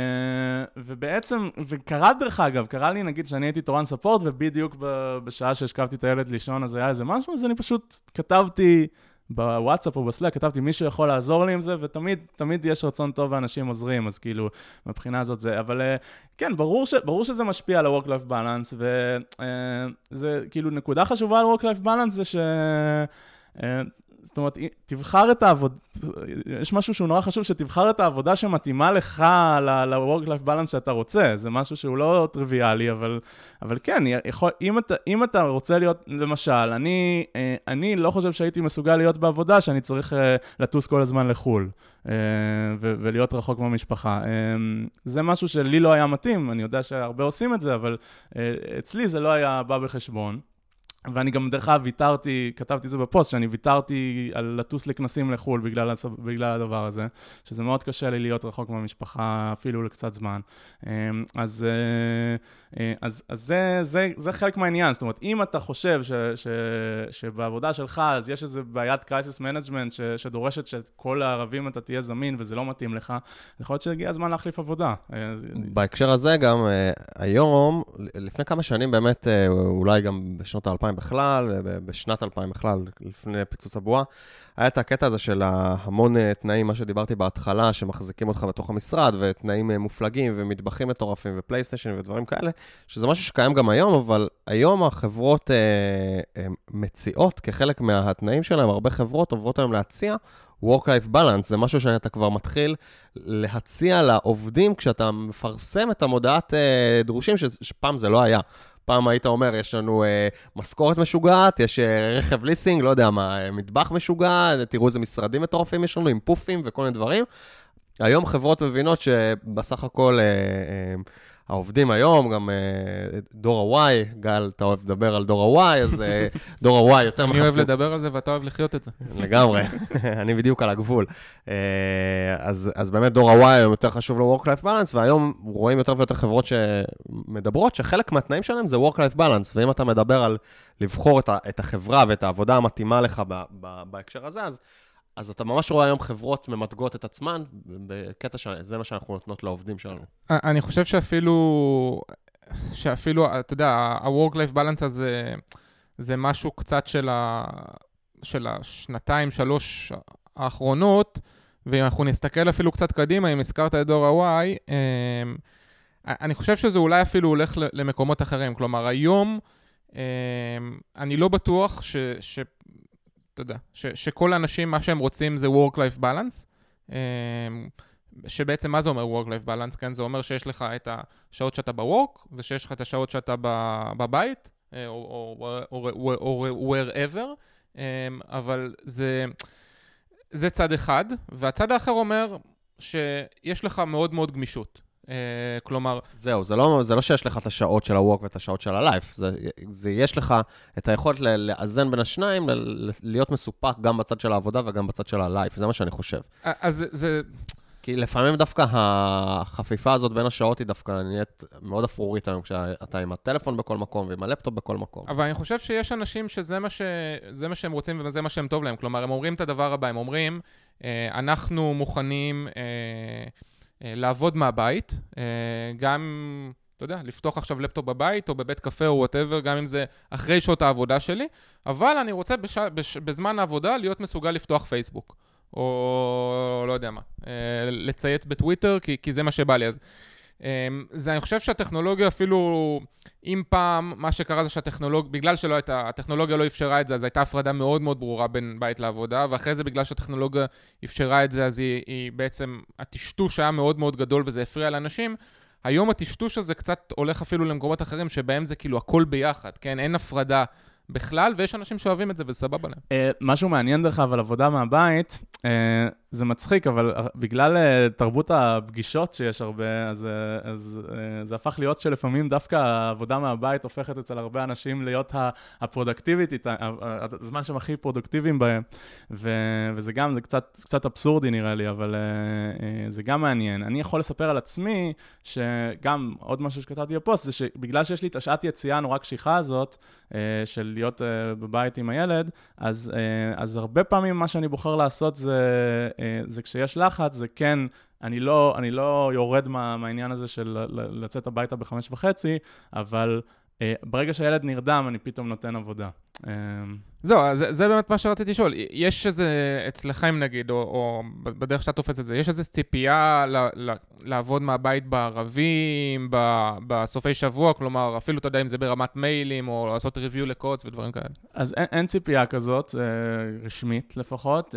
ובעצם, וקרה דרך אגב, קרה לי נגיד שאני הייתי תורן ספורט, ובדיוק בשעה שהשכבתי את הילד לישון, אז היה איזה משהו, אז אני פשוט כתבתי... בוואטסאפ או בסלאק, כתבתי, מישהו יכול לעזור לי עם זה, ותמיד, תמיד יש רצון טוב ואנשים עוזרים, אז כאילו, מבחינה הזאת זה, אבל אה, כן, ברור, ש, ברור שזה משפיע על ה-work-life balance, וזה אה, כאילו, נקודה חשובה על work-life balance זה ש... זאת אומרת, תבחר את העבודה, יש משהו שהוא נורא חשוב, שתבחר את העבודה שמתאימה לך ל-work-life balance שאתה רוצה. זה משהו שהוא לא טריוויאלי, אבל, אבל כן, יכול, אם, אתה, אם אתה רוצה להיות, למשל, אני, אה, אני לא חושב שהייתי מסוגל להיות בעבודה שאני צריך אה, לטוס כל הזמן לחו"ל, אה, ולהיות רחוק מהמשפחה. זה משהו שלי לא היה מתאים, אני יודע שהרבה עושים את זה, אבל אצלי זה לא היה בא בחשבון. ואני גם, דרך אגב, ויתרתי, כתבתי את זה בפוסט, שאני ויתרתי על לטוס לכנסים לחו"ל בגלל, בגלל הדבר הזה, שזה מאוד קשה לי להיות רחוק מהמשפחה אפילו לקצת זמן. אמ, אז, אה, אה, אז, אז זה, זה, זה חלק מהעניין, זאת אומרת, אם אתה חושב ש, ש, שבעבודה שלך אז יש איזו בעיית crisis management שדורשת שכל הערבים אתה תהיה זמין וזה לא מתאים לך, יכול להיות שהגיע הזמן להחליף עבודה. אה, בהקשר הזה גם, היום, לפני כמה שנים באמת, אולי גם בשנות האלפיים בכלל, בשנת 2000 בכלל, לפני פיצוץ הבועה, היה את הקטע הזה של המון אה, תנאים, מה שדיברתי בהתחלה, שמחזיקים אותך בתוך המשרד, ותנאים אה, מופלגים, ומטבחים מטורפים, ופלייסטיישן ודברים כאלה, שזה משהו שקיים גם היום, אבל היום החברות אה, אה, מציעות, כחלק מהתנאים שלהם, הרבה חברות עוברות היום להציע Work-Life Balance, זה משהו שאתה כבר מתחיל להציע לעובדים כשאתה מפרסם את המודעת אה, דרושים, שפעם זה לא היה. פעם היית אומר, יש לנו אה, משכורת משוגעת, יש אה, רכב ליסינג, לא יודע מה, אה, מטבח משוגע, תראו איזה משרדים מטורפים יש לנו עם פופים וכל מיני דברים. היום חברות מבינות שבסך הכל... אה, אה, העובדים היום, גם uh, דור ה-Y, גל, אתה אוהב לדבר על דור ה-Y, אז uh, דור ה-Y יותר מחסים. אני אוהב לדבר על זה ואתה אוהב לחיות את זה. (laughs) לגמרי, (laughs) אני בדיוק על הגבול. Uh, אז, אז באמת דור ה-Y היום יותר חשוב ל-work-life balance, והיום רואים יותר ויותר חברות שמדברות שחלק מהתנאים שלהם זה work-life balance, ואם אתה מדבר על לבחור את, את החברה ואת העבודה המתאימה לך ב, ב, בהקשר הזה, אז... אז אתה ממש רואה היום חברות ממתגות את עצמן, בקטע שזה מה שאנחנו נותנות לעובדים שלנו. אני חושב שאפילו, שאפילו, אתה יודע, ה-work-life balance הזה, זה משהו קצת של, ה, של השנתיים, שלוש האחרונות, ואם אנחנו נסתכל אפילו קצת קדימה, אם הזכרת את דור ה-Y, אמ, אני חושב שזה אולי אפילו הולך למקומות אחרים. כלומר, היום אמ, אני לא בטוח ש, ש, אתה יודע, ש, שכל האנשים, מה שהם רוצים זה Work-Life Balance. אמ, שבעצם מה זה אומר Work-Life Balance? כן, זה אומר שיש לך את השעות שאתה ב-Work, ושיש לך את השעות שאתה בבית, אה, או wherever, אמ, אבל זה, זה צד אחד, והצד האחר אומר שיש לך מאוד מאוד גמישות. Uh, כלומר... זהו, זה לא, זה לא שיש לך את השעות של ה-work ואת השעות של ה-life, זה, זה יש לך את היכולת לאזן בין השניים, ל- להיות מסופק גם בצד של העבודה וגם בצד של ה-life, זה מה שאני חושב. אז זה... כי לפעמים דווקא החפיפה הזאת בין השעות היא דווקא נהיית מאוד אפרורית היום, כשאתה עם הטלפון בכל מקום ועם הלפטופ בכל מקום. אבל אני חושב שיש אנשים שזה מה, ש... מה שהם רוצים וזה מה שהם טוב להם. כלומר, הם אומרים את הדבר הבא, הם אומרים, אה, אנחנו מוכנים... אה, לעבוד מהבית, אה, גם, אתה יודע, לפתוח עכשיו לפטופ בבית או בבית קפה או whatever, גם אם זה אחרי שעות העבודה שלי, אבל אני רוצה בש... בש... בזמן העבודה להיות מסוגל לפתוח פייסבוק, או לא יודע מה, אה, לצייץ בטוויטר, כי, כי זה מה שבא לי. אז זה, אני חושב שהטכנולוגיה אפילו, אם פעם מה שקרה זה שהטכנולוגיה, בגלל שלא הייתה, הטכנולוגיה לא אפשרה את זה, אז הייתה הפרדה מאוד מאוד ברורה בין בית לעבודה, ואחרי זה בגלל שהטכנולוגיה אפשרה את זה, אז היא, היא בעצם, הטשטוש היה מאוד מאוד גדול וזה הפריע לאנשים. היום הטשטוש הזה קצת הולך אפילו למקומות אחרים, שבהם זה כאילו הכל ביחד, כן? אין הפרדה בכלל, ויש אנשים שאוהבים את זה וסבבה להם. אה, משהו מעניין דרך אגב על עבודה מהבית, אה, זה מצחיק, אבל בגלל אה, תרבות הפגישות שיש הרבה, אז, אז זה הפך להיות שלפעמים דווקא העבודה מהבית הופכת אצל הרבה אנשים להיות הפרודקטיבית, הזמן שהם הכי פרודוקטיביים בהם, ו, וזה גם, זה קצת, קצת אבסורדי נראה לי, אבל זה גם מעניין. אני יכול לספר על עצמי, שגם עוד משהו שכתבתי בפוסט, זה שבגלל שיש לי את השעת יציאה הנורא קשיחה הזאת, של להיות בבית עם הילד, אז, אז הרבה פעמים מה שאני בוחר לעשות זה... זה, אה, זה כשיש לחץ, זה כן, אני לא, אני לא יורד מה, מהעניין הזה של לצאת הביתה בחמש וחצי, אבל אה, ברגע שהילד נרדם, אני פתאום נותן עבודה. אה, זהו, זה, זה באמת מה שרציתי לשאול. יש איזה, אצלכם נגיד, או, או בדרך שאתה תופס את זה, יש איזו ציפייה ל, ל, לעבוד מהבית בערבים, ב, בסופי שבוע, כלומר, אפילו, אתה יודע, אם זה ברמת מיילים, או לעשות ריוויו לקודס ודברים כאלה. אז אין, אין ציפייה כזאת, רשמית לפחות,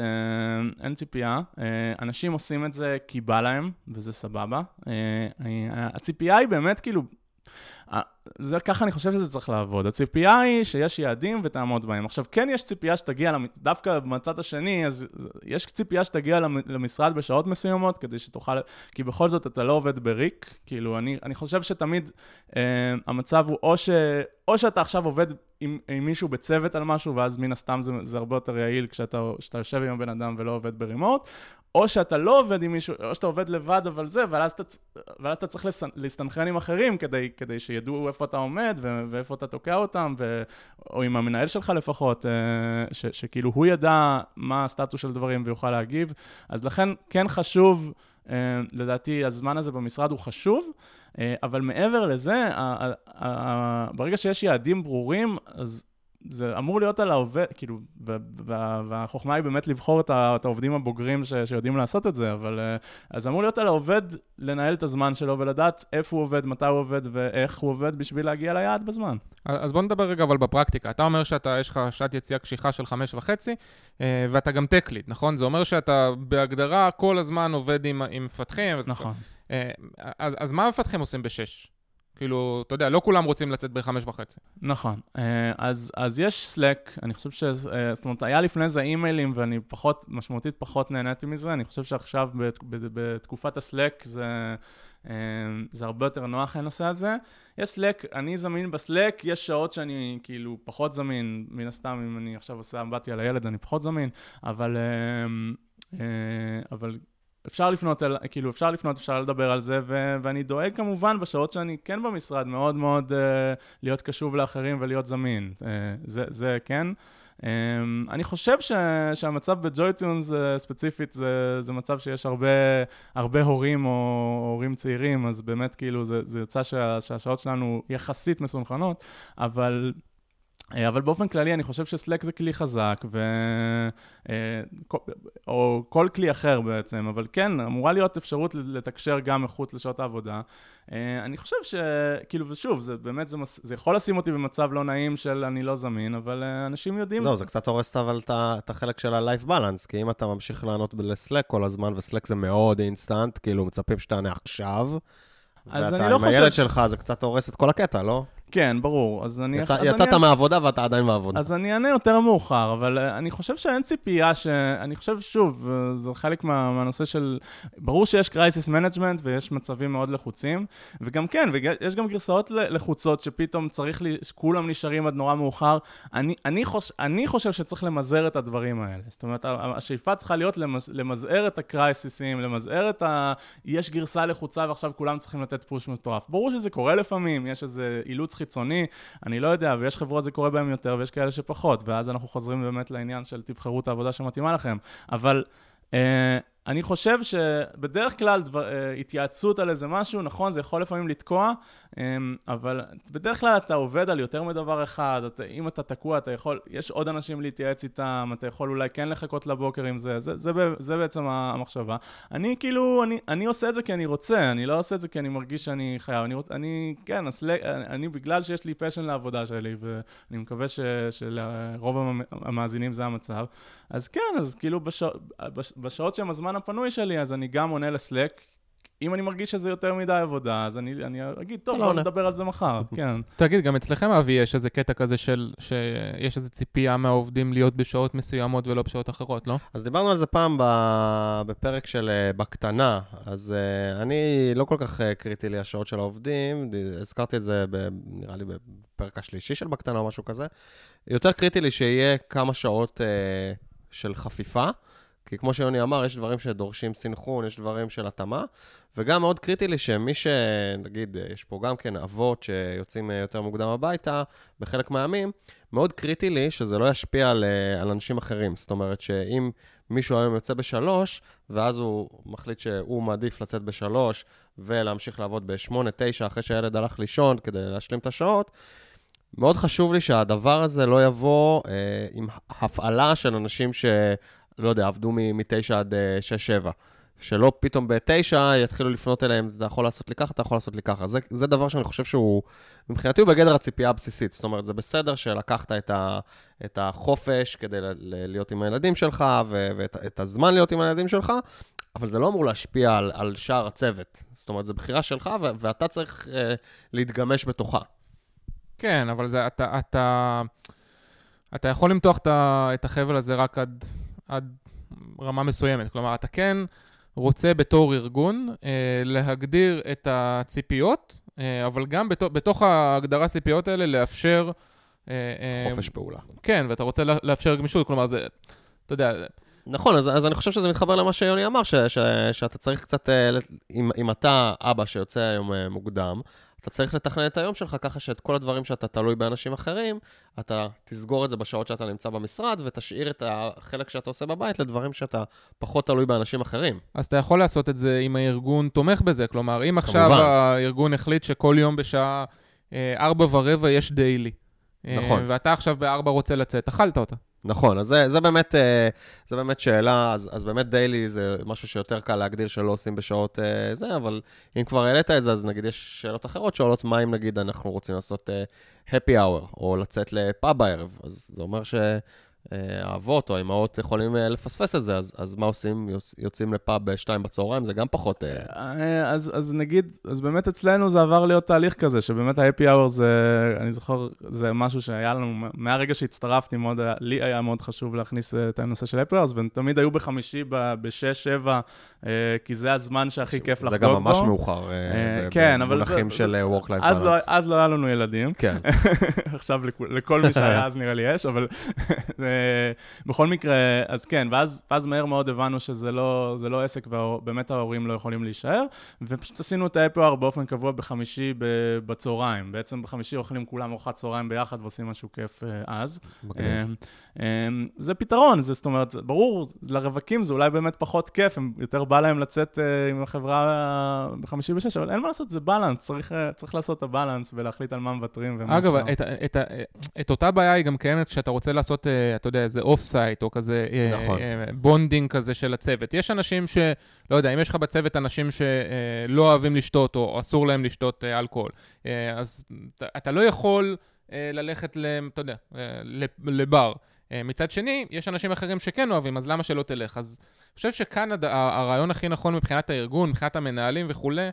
אין ציפייה. אנשים עושים את זה כי בא להם, וזה סבבה. הציפייה היא באמת, כאילו, זה ככה אני חושב שזה צריך לעבוד. הציפייה היא שיש יעדים ותעמוד בהם. עכשיו, כן יש ציפייה שתגיע, דווקא בצד השני, אז יש ציפייה שתגיע למשרד בשעות מסוימות, כדי שתוכל, כי בכל זאת אתה לא עובד בריק. כאילו, אני, אני חושב שתמיד אה, המצב הוא או, ש, או שאתה עכשיו עובד עם, עם מישהו בצוות על משהו, ואז מן הסתם זה, זה הרבה יותר יעיל כשאתה, יושב עם הבן אדם ולא עובד ברימוט, או שאתה לא עובד עם מישהו, או שאתה עובד לבד, אבל זה, ואז אתה, ואז אתה צריך להסתנכרן עם אחרים כדי, כדי שידעו איפה אתה עומד ו, ואיפה אתה תוקע אותם, ו, או עם המנהל שלך לפחות, אה, ש, שכאילו הוא ידע מה הסטטוס של דברים ויוכל להגיב. אז לכן כן חשוב, אה, לדעתי הזמן הזה במשרד הוא חשוב, אה, אבל מעבר לזה, ברגע שיש יעדים ברורים, אז זה אמור להיות על העובד, כאילו, והחוכמה היא באמת לבחור את העובדים הבוגרים ש, שיודעים לעשות את זה, אבל אה, אז אמור להיות על העובד לנהל את הזמן שלו ולדעת איפה הוא עובד, מתי הוא עובד ואיך הוא עובד בשביל להגיע ליעד בזמן. אז בוא נדבר רגע אבל בפרקטיקה. אתה אומר שאתה, יש לך שעת יציאה קשיחה של חמש וחצי, אה, ואתה גם טקליט, נכון? זה אומר שאתה בהגדרה כל הזמן עובד עם, עם מפתחים. נכון. אה, אז, אז מה המפתחים עושים בשש? כאילו, אתה יודע, לא כולם רוצים לצאת בחמש וחצי. נכון. אה, אז, אז יש Slack, אני חושב ש... אה, זאת אומרת, היה לפני זה אימיילים ואני פחות, משמעותית פחות נהניתי מזה. אני חושב שעכשיו בת, בתקופת ה-Slack זה, אה, זה הרבה יותר נוח הנושא הזה. יש Slack, אני זמין ב-Slack, יש שעות שאני כאילו פחות זמין, מן הסתם, אם אני עכשיו עושה אמבטיה לילד, אני פחות זמין, אבל... אבל אפשר לפנות, אל, כאילו, אפשר לפנות, אפשר לדבר על זה, ו- ואני דואג כמובן בשעות שאני כן במשרד, מאוד מאוד uh, להיות קשוב לאחרים ולהיות זמין. Uh, זה, זה כן. Um, אני חושב ש- שהמצב בג'ויטיונס uh, ספציפית זה, זה מצב שיש הרבה, הרבה הורים או הורים צעירים, אז באמת כאילו זה, זה יצא שה- שהשעות שלנו יחסית מסונכנות, אבל... אה, אבל באופן כללי אני חושב ש-Slack זה כלי חזק, ו... אה, או כל כלי אחר בעצם, אבל כן, אמורה להיות אפשרות לתקשר גם מחוץ לשעות העבודה. אה, אני חושב שכאילו, ושוב, זה באמת, זה, מס... זה יכול לשים אותי במצב לא נעים של אני לא זמין, אבל אנשים יודעים... זהו, זה קצת הורס אבל את החלק של ה-life balance, כי אם אתה ממשיך לענות לסלק כל הזמן, וסלק זה מאוד אינסטנט, כאילו מצפים שתענה עכשיו, ואתה לא עם הילד ש... שלך, זה קצת הורס את כל הקטע, לא? כן, ברור. אז אני... יצא, אז יצאת אני... מהעבודה ואתה עדיין בעבודה. אז אני אענה יותר מאוחר, אבל uh, אני חושב שאין ציפייה ש... אני חושב, שוב, uh, זה חלק מה, מהנושא של... ברור שיש crisis management ויש מצבים מאוד לחוצים, וגם כן, ויש גם גרסאות לחוצות שפתאום צריך, לי... כולם נשארים עד נורא מאוחר. אני, אני, חוש... אני חושב שצריך למזער את הדברים האלה. זאת אומרת, השאיפה צריכה להיות למז... למזער את ה-crisisים, למזער את ה... יש גרסה לחוצה ועכשיו כולם צריכים לתת פוש מטורף. ברור שזה קורה לפעמים, יש איזה אילוץ חיצוני, אני לא יודע, ויש חברות זה קורה בהן יותר ויש כאלה שפחות, ואז אנחנו חוזרים באמת לעניין של תבחרו את העבודה שמתאימה לכם. אבל... אה, אני חושב שבדרך כלל דבר, אה, התייעצות על איזה משהו, נכון, זה יכול לפעמים לתקוע, אמ, אבל בדרך כלל אתה עובד על יותר מדבר אחד, אתה, אם אתה תקוע, אתה יכול, יש עוד אנשים להתייעץ איתם, אתה יכול אולי כן לחכות לבוקר עם זה, זה, זה, זה, זה בעצם המחשבה. אני כאילו, אני, אני עושה את זה כי אני רוצה, אני לא עושה את זה כי אני מרגיש שאני חייב. אני, אני כן, הסל, אני, אני בגלל שיש לי פשן לעבודה שלי, ואני מקווה ש, שלרוב המאזינים זה המצב, אז כן, אז כאילו בשע, בשעות שהם הזמן הפנוי שלי, אז אני גם עונה לסלק, אם אני מרגיש שזה יותר מדי עבודה, אז אני, אני אגיד, טוב, לא בוא עונה." נדבר על זה מחר, (laughs) כן. תגיד, גם אצלכם, אבי, יש איזה קטע כזה של, שיש איזו ציפייה מהעובדים להיות בשעות מסוימות ולא בשעות אחרות, לא? אז דיברנו על זה פעם ב- בפרק של אה, בקטנה, אז uh, אני, לא כל כך uh, קריטי לי השעות של העובדים, הזכרתי את זה, ב, נראה לי בפרק השלישי של בקטנה או משהו כזה. יותר קריטי לי שיהיה כמה שעות uh, של חפיפה, כי כמו שיוני אמר, יש דברים שדורשים סינכרון, יש דברים של התאמה, וגם מאוד קריטי לי שמי ש... נגיד, אה, יש פה גם כן אבות שיוצאים אה, יותר מוקדם הביתה, בחלק מהימים, מאוד קריטי לי שזה לא ישפיע על, אה, על אנשים אחרים. זאת אומרת שאם מישהו היום יוצא בשלוש, ואז הוא מחליט שהוא מעדיף לצאת בשלוש ולהמשיך לעבוד בשמונה, תשע, אחרי שהילד הלך לישון כדי להשלים את השעות, מאוד חשוב לי שהדבר הזה לא יבוא אה, עם הפעלה של אנשים ש... לא יודע, עבדו מ-9 עד אה, 6-7. שלא פתאום בתשע יתחילו לפנות אליהם, אתה יכול לעשות לי ככה, אתה יכול לעשות לי ככה. זה, זה דבר שאני חושב שהוא, מבחינתי הוא בגדר הציפייה הבסיסית. זאת אומרת, זה בסדר שלקחת את, ה, את החופש כדי ל, ל, להיות עם הילדים שלך, ו, ואת את הזמן להיות עם הילדים שלך, אבל זה לא אמור להשפיע על, על שאר הצוות. זאת אומרת, זו בחירה שלך, ו, ואתה צריך אה, להתגמש בתוכה. כן, אבל זה, אתה, אתה, אתה יכול למתוח את החבל הזה רק עד, עד רמה מסוימת. כלומר, אתה כן רוצה בתור ארגון אה, להגדיר את הציפיות, אה, אבל גם בתוך, בתוך ההגדרה הציפיות האלה לאפשר... אה, אה, חופש פעולה. כן, ואתה רוצה לאפשר גמישות, כלומר, זה, אתה יודע, נכון, אז, אז אני חושב שזה מתחבר למה שיוני אמר, ש, ש, שאתה צריך קצת, אה, אם, אם אתה אבא שיוצא היום אה, מוקדם, אתה צריך לתכנן את היום שלך ככה שאת כל הדברים שאתה תלוי באנשים אחרים, אתה תסגור את זה בשעות שאתה נמצא במשרד, ותשאיר את החלק שאתה עושה בבית לדברים שאתה פחות תלוי באנשים אחרים. אז אתה יכול לעשות את זה אם הארגון תומך בזה. כלומר, אם עכשיו כמובן. הארגון החליט שכל יום בשעה אה, ארבע ורבע יש דיילי. אה, נכון. ואתה עכשיו בארבע רוצה לצאת, אכלת אותה. נכון, אז זה, זה, באמת, אה, זה באמת שאלה, אז, אז באמת דיילי זה משהו שיותר קל להגדיר שלא עושים בשעות אה, זה, אבל אם כבר העלית את זה, אז נגיד יש שאלות אחרות שעולות, מה אם נגיד אנחנו רוצים לעשות אה, happy hour, או לצאת לפאב בערב, אז זה אומר שהאבות או האמהות יכולים אה, לפספס את זה, אז, אז מה עושים? יוצ, יוצאים לפאב בשתיים בצהריים, זה גם פחות... אה, אה, אז, אז נגיד, אז באמת אצלנו זה עבר להיות תהליך כזה, שבאמת ה-happy hour זה, אני זוכר, זה משהו שהיה לנו, מהרגע שהצטרפתי, מאוד, לי היה מאוד חשוב להכניס את הנושא של happy hours, והם תמיד היו בחמישי ב-6-7, כי זה הזמן שהכי כיף לחגוג זה בו. גם ממש מאוחר, כן, אבל במונחים זה- של work-life אז לא, balance. אז לא היה לנו ילדים. כן, (laughs) עכשיו לכ- לכל מי שהיה אז נראה לי יש, אבל (laughs) בכל מקרה, אז כן, ואז, ואז מהר מאוד הבנו שזה לא, לא עסק ובאמת ההורים לא יכולים להישאר, ופשוט עשינו את ה-happy hour באופן קבוע בחמישי בצהריים. בעצם בחמישי אוכלים כולם ארוחת צהריים ביחד ועושים משהו כיף אה, אז. אה, אה, זה פתרון, זה זאת אומרת, ברור, לרווקים זה אולי באמת פחות כיף, הם יותר בא להם לצאת אה, עם החברה אה, בחמישי בשש, אבל אין מה לעשות, זה balance, צריך, אה, צריך לעשות את ה-balance ולהחליט על מה מוותרים ומה אגב, אפשר. את, את, את, את אותה בעיה היא גם קיימת כשאתה רוצה לעשות, אה, אתה יודע, איזה off-site, או כזה אה, נכון. אה, bonding כזה של הצוות. יש אנשים ש... לא יודע, אם יש לך בצוות אנשים שלא אוהבים לשתות, או אסור להם לשתות אה, אלכוהול, אה, אז אתה, לא יכול אה, ללכת, אתה יודע, אה, לבר. אה, מצד שני, יש אנשים אחרים שכן אוהבים, אז למה שלא תלך? אז אני חושב שכאן הד- הרעיון הכי נכון מבחינת הארגון, מבחינת המנהלים וכולי,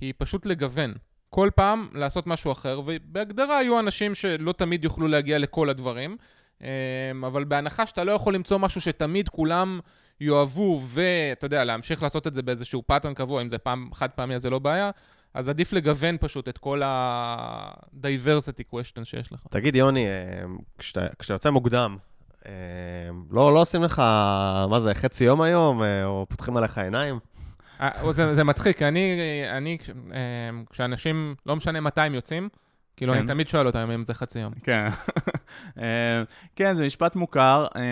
היא פשוט לגוון. כל פעם לעשות משהו אחר, ובהגדרה יהיו אנשים שלא תמיד יוכלו להגיע לכל הדברים, אבל בהנחה שאתה לא יכול למצוא משהו שתמיד כולם יאהבו, ואתה יודע, להמשיך לעשות את זה באיזשהו pattern קבוע, אם זה פעם חד פעמי אז זה לא בעיה, אז עדיף לגוון פשוט את כל ה-diversity question שיש לך. תגיד, יוני, אה, כשאתה כשאתה יוצא מוקדם, אה, לא לא עושים לך, מה זה, חצי יום היום, אה, או פותחים עליך עיניים? אה, זה, זה מצחיק, אני, אני, כש- אמ, כשאנשים, לא משנה מתי הם יוצאים, כאילו, כן. אני תמיד שואל אותם אם זה חצי יום. כן. (laughs) אה, כן, זה משפט מוכר, אה,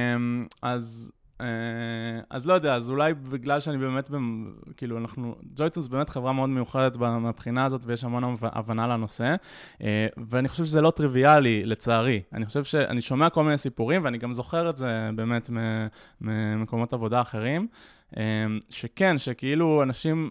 אז... אה, אז לא יודע, אז אולי בגלל שאני באמת, כאילו, אנחנו, ג'ויטון זה באמת חברה מאוד מיוחדת מהבחינה הזאת, ויש המון הבנ- הבנה לנושא, ואני חושב שזה לא טריוויאלי, לצערי. אני חושב שאני שומע כל מיני סיפורים, ואני גם זוכר את זה באמת ממקומות עבודה אחרים, שכן, שכאילו אנשים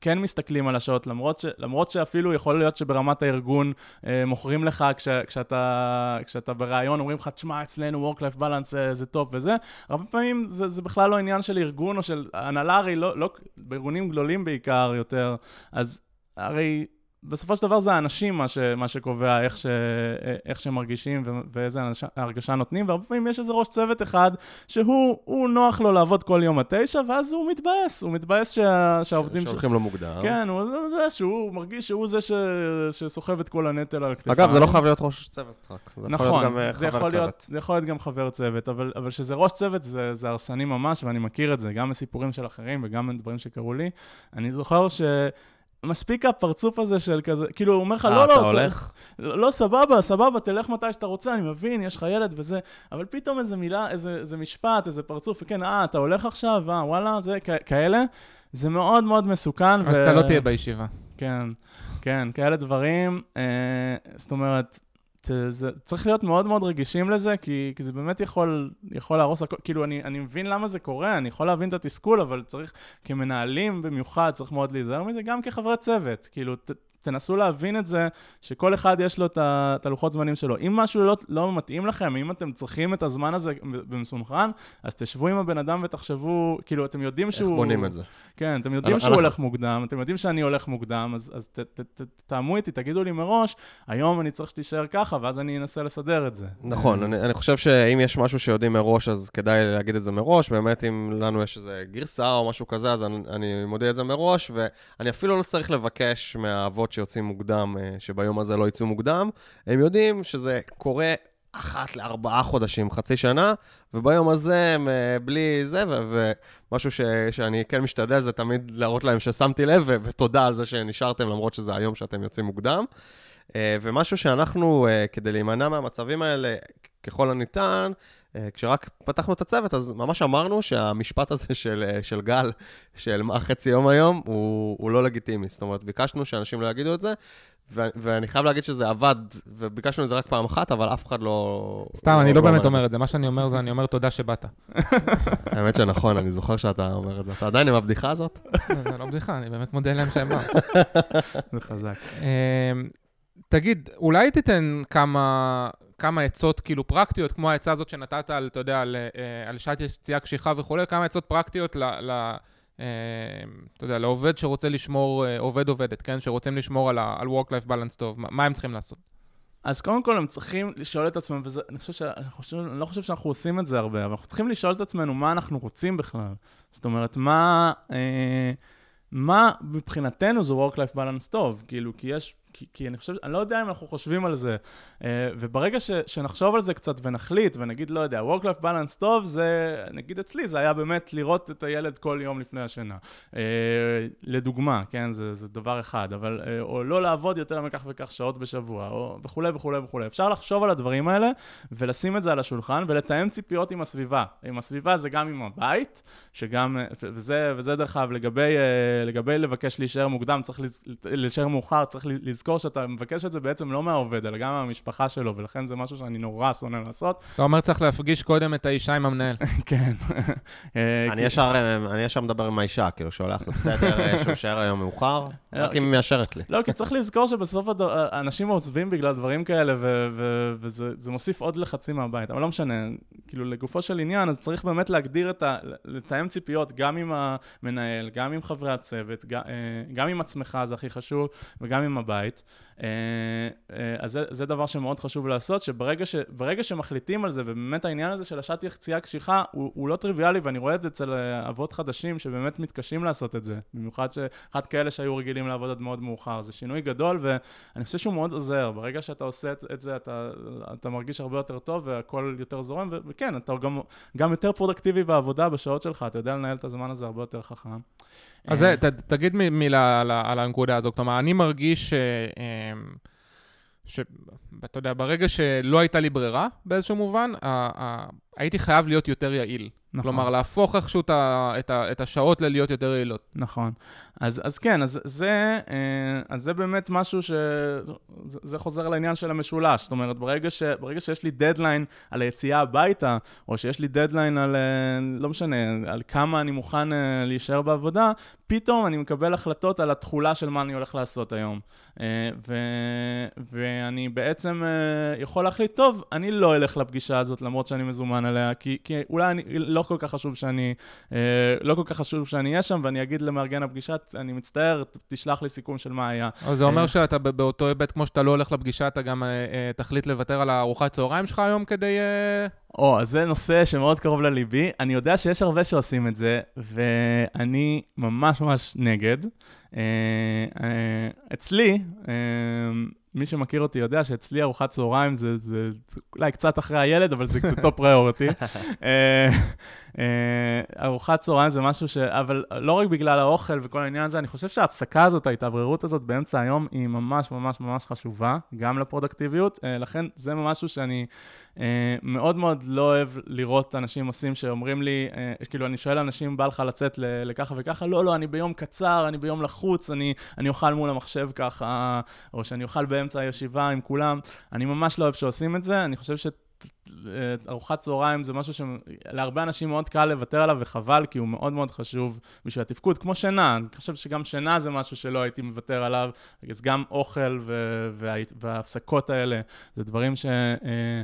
כן מסתכלים על השעות, למרות, ש, למרות שאפילו יכול להיות שברמת הארגון אה, מוכרים לך כש, כשאתה, כשאתה בריאיון, אומרים לך, תשמע, אצלנו Work-Life Balance זה, זה טוב וזה, הרבה פעמים זה, זה בכלל לא עניין של ארגון או של הנהלה, הרי לא, לא, בארגונים גדולים בעיקר יותר, אז הרי בסופו של דבר זה האנשים מה, ש, מה שקובע איך, ש, איך שמרגישים ו, ואיזה הרגשה נותנים, והרבה פעמים יש איזה ראש צוות אחד שהוא נוח לו לעבוד כל יום עד תשע, ואז הוא מתבאס, הוא מתבאס שה, שהעובדים... שהולכים לו מוקדם. כן, הוא זה שהוא מרגיש שהוא זה ש, שסוחב את כל הנטל על הכתפיים. אגב, זה לא חייב להיות ראש צוות רק, זה נכון, יכול להיות גם זה חבר יכול צוות. להיות, זה יכול להיות גם חבר צוות, אבל, אבל שזה ראש צוות זה, זה הרסני ממש, ואני מכיר את זה, גם מסיפורים של אחרים וגם מדברים שקרו לי. אני זוכר ש... מספיק הפרצוף הזה של כזה, כאילו, הוא אומר לך, לא, לא, אתה ס- הולך? לא, לא, סבבה, סבבה, תלך מתי שאתה רוצה, אני מבין, יש לך ילד וזה, אבל פתאום איזה מילה, איזה, איזה משפט, איזה פרצוף, וכן, אה, אתה הולך עכשיו, אה, וואלה, זה כאלה, זה מאוד מאוד מסוכן. אז אתה לא תהיה בישיבה. כן, כן, כאלה דברים, אה, זאת אומרת, ת- זה, צריך להיות מאוד מאוד רגישים לזה, כי, כי זה באמת יכול, יכול להרוס הכל, כאילו, אני, אני מבין למה זה קורה, אני יכול להבין את התסכול, אבל צריך, כמנהלים במיוחד, צריך מאוד להיזהר מזה, גם כחברי צוות, כאילו, ת, תנסו להבין את זה, שכל אחד יש לו את הלוחות זמנים שלו. אם משהו לא, לא מתאים לכם, אם אתם צריכים את הזמן הזה במסונכרן, אז תשבו עם הבן אדם ותחשבו, כאילו, אתם יודעים איך שהוא... בונים את זה? כן, אתם יודעים שהוא אנחנו- הולך מוקדם, אתם יודעים שאני הולך מוקדם, אז, אז ת, ת, ת, תאמו איתי, תגידו לי מראש, היום אני צריך שתישאר ככה, ואז אני אנסה לסדר את זה. נכון, אני, אני חושב שאם יש משהו שיודעים מראש, אז כדאי להגיד את זה מראש. באמת, אם לנו יש איזה גרסה או משהו כזה, אז אני, אני מודיע את זה מראש, ואני אפילו לא צריך לבקש מהאבות שיוצאים מוקדם, אה, שביום הזה לא יצאו מוקדם. הם יודעים שזה קורה אחת לארבעה חודשים, חצי שנה, וביום הזה הם אה, בלי זה, ומשהו ש- שאני כן משתדל זה תמיד להראות להם ששמתי לב, ותודה על זה שנשארתם, למרות שזה היום שאתם יוצאים מוקדם. אה, ומשהו שאנחנו, כדי להימנע מהמצבים האלה, ככל הניתן, כשרק פתחנו את הצוות, אז ממש אמרנו שהמשפט הזה של, אה, של גל, של מה חצי יום היום, הוא, הוא לא לגיטימי. זאת אומרת, ביקשנו שאנשים לא יגידו את זה, ו- ואני חייב להגיד שזה עבד, וביקשנו את זה רק פעם אחת, אבל אף אחד לא... סתם, אני לא באמת את זה. אומר את זה. מה שאני אומר זה, אני אומר תודה שבאת. (laughs) האמת שנכון, אני זוכר שאתה אומר את זה. אתה עדיין עם הבדיחה הזאת? (laughs) זה לא בדיחה, אני באמת מודה להם שהם באו. (laughs) זה חזק. אמ, תגיד, אולי תיתן כמה, כמה עצות כאילו פרקטיות, כמו העצה הזאת שנתת על, אתה יודע, על, אה, על שעת יציאה קשיחה וכולי, כמה עצות פרקטיות ל... ל אה, אתה יודע, לעובד שרוצה לשמור, אה, עובד עובדת, כן? שרוצים לשמור על, על Work-Life Balance טוב, מה, הם צריכים לעשות? אז קודם כל הם צריכים לשאול את עצמם, וזה, אני חושב ש... חושב, אני לא חושב שאנחנו עושים את זה הרבה, אבל אנחנו צריכים לשאול את עצמנו מה אנחנו רוצים בכלל. זאת אומרת, מה... אה, מה מבחינתנו זה Work-Life Balance טוב, כאילו, כי יש, כי, כי אני חושב, אני לא יודע אם אנחנו חושבים על זה, אה, וברגע ש, שנחשוב על זה קצת ונחליט, ונגיד, לא יודע, Work-Life Balance טוב, זה, נגיד אצלי, זה היה באמת לראות את הילד כל יום לפני השינה. אה, לדוגמה, כן, זה, זה דבר אחד, אבל, אה, או לא לעבוד יותר מכך וכך שעות בשבוע, או וכולי וכולי וכולי. אפשר לחשוב על הדברים האלה, ולשים את זה על השולחן, ולתאם ציפיות עם הסביבה. עם הסביבה זה גם עם הבית, שגם, וזה, וזה דרך אגב, לגבי, לגבי לבקש להישאר מוקדם, צריך להישאר מאוחר, צריך לזכור שאתה מבקש את זה בעצם לא מהעובד, אלא גם מהמשפחה שלו, ולכן זה משהו שאני נורא שונא לעשות. אתה אומר צריך להפגיש קודם את האישה עם המנהל. (laughs) כן. אה, אני כי- ישר, אה, אני ישר מדבר עם האישה, כאילו, שולח לו בסדר, אה, שהוא יישאר היום מאוחר, רק אם היא מאשרת לי. לא, כי צריך לזכור שבסוף. אנשים עוזבים בגלל דברים כאלה, וזה זה מוסיף עוד לחצים מהבית. אבל לא משנה, כאילו, לגופו של עניין, אז צריך באמת להגדיר את ה... לתאם ציפיות גם עם המנהל, גם עם חברי הצוות, גם, גם עם עצמך, זה הכי חשוב, וגם עם הבית. אה, אה, אז זה, זה דבר שמאוד חשוב לעשות, שברגע ש, שמחליטים על זה, ובאמת העניין הזה של השעת יציאה קשיחה, הוא, הוא לא טריוויאלי, ואני רואה את זה אצל אה, אבות חדשים שבאמת מתקשים לעשות את זה. במיוחד שאחד כאלה שהיו רגילים לעבוד עד מאוד מאוחר. זה שינוי גדול, ואני חושב שהוא מאוד עוזר. ברגע שאתה עושה את, את זה, אתה, אתה מרגיש הרבה יותר טוב, והכל יותר זורם, וכן, אתה גם, גם יותר פרודקטיבי בעבודה בשעות שלך, אתה יודע לנהל את הזמן הזה הרבה יותר חכם. אז תגיד מילה על, הנקודה הזו. כלומר, אני מרגיש ש... שאתה יודע, ברגע שלא הייתה לי ברירה באיזשהו מובן, הייתי חייב להיות יותר יעיל. נכון. כלומר, להפוך איכשהו את, את, את השעות ללהיות יותר יעילות. נכון. אז, אז כן, אז זה, אה, אז זה באמת משהו ש... זה, זה חוזר לעניין של המשולש. זאת אומרת, ברגע, ש, ברגע שיש לי דדליין על היציאה הביתה, או שיש לי דדליין על, אה, לא משנה, על כמה אני מוכן אה, להישאר בעבודה, פתאום אני מקבל החלטות על התכולה של מה אני הולך לעשות היום. ו, ואני בעצם יכול להחליט, טוב, אני לא אלך לפגישה הזאת למרות שאני מזומן עליה, כי, כי אולי אני, לא כל כך חשוב שאני, לא כל כך חשוב שאני אהיה שם, ואני אגיד למארגן הפגישה, אני מצטער, תשלח לי סיכום של מה היה. אז זה אומר שאתה באותו היבט, כמו שאתה לא הולך לפגישה, אתה גם תחליט לוותר על הארוחת צהריים שלך היום כדי... או, אז זה נושא שמאוד קרוב לליבי. אני יודע שיש הרבה שעושים את זה, ואני ממש ממש נגד. אצלי, מי שמכיר אותי יודע שאצלי ארוחת צהריים זה, זה אולי קצת אחרי הילד, אבל זה קצת top priority. (laughs) אה, אה, ארוחת צהריים זה משהו ש... אבל לא רק בגלל האוכל וכל העניין הזה, אני חושב שההפסקה הזאת, ההתאווררות הזאת באמצע היום, היא ממש ממש ממש חשובה, גם לפרודקטיביות. אה, לכן זה משהו שאני מאוד מאוד לא אוהב לראות אנשים עושים שאומרים לי, כאילו, אני שואל אנשים, בא לך לצאת לככה וככה? לא, לא, אני ביום קצר, אני ביום לחוץ, אני, אני אוכל מול המחשב ככה, או שאני אוכל באמצע הישיבה עם כולם. אני ממש לא אוהב שעושים את זה, אני חושב ש... ארוחת צהריים זה משהו שלהרבה אנשים מאוד קל לוותר עליו, וחבל, כי הוא מאוד מאוד חשוב בשביל התפקוד, כמו שינה, אני חושב שגם שינה זה משהו שלא הייתי מוותר עליו, אז גם אוכל וה... וההפסקות האלה, זה דברים ש... אה,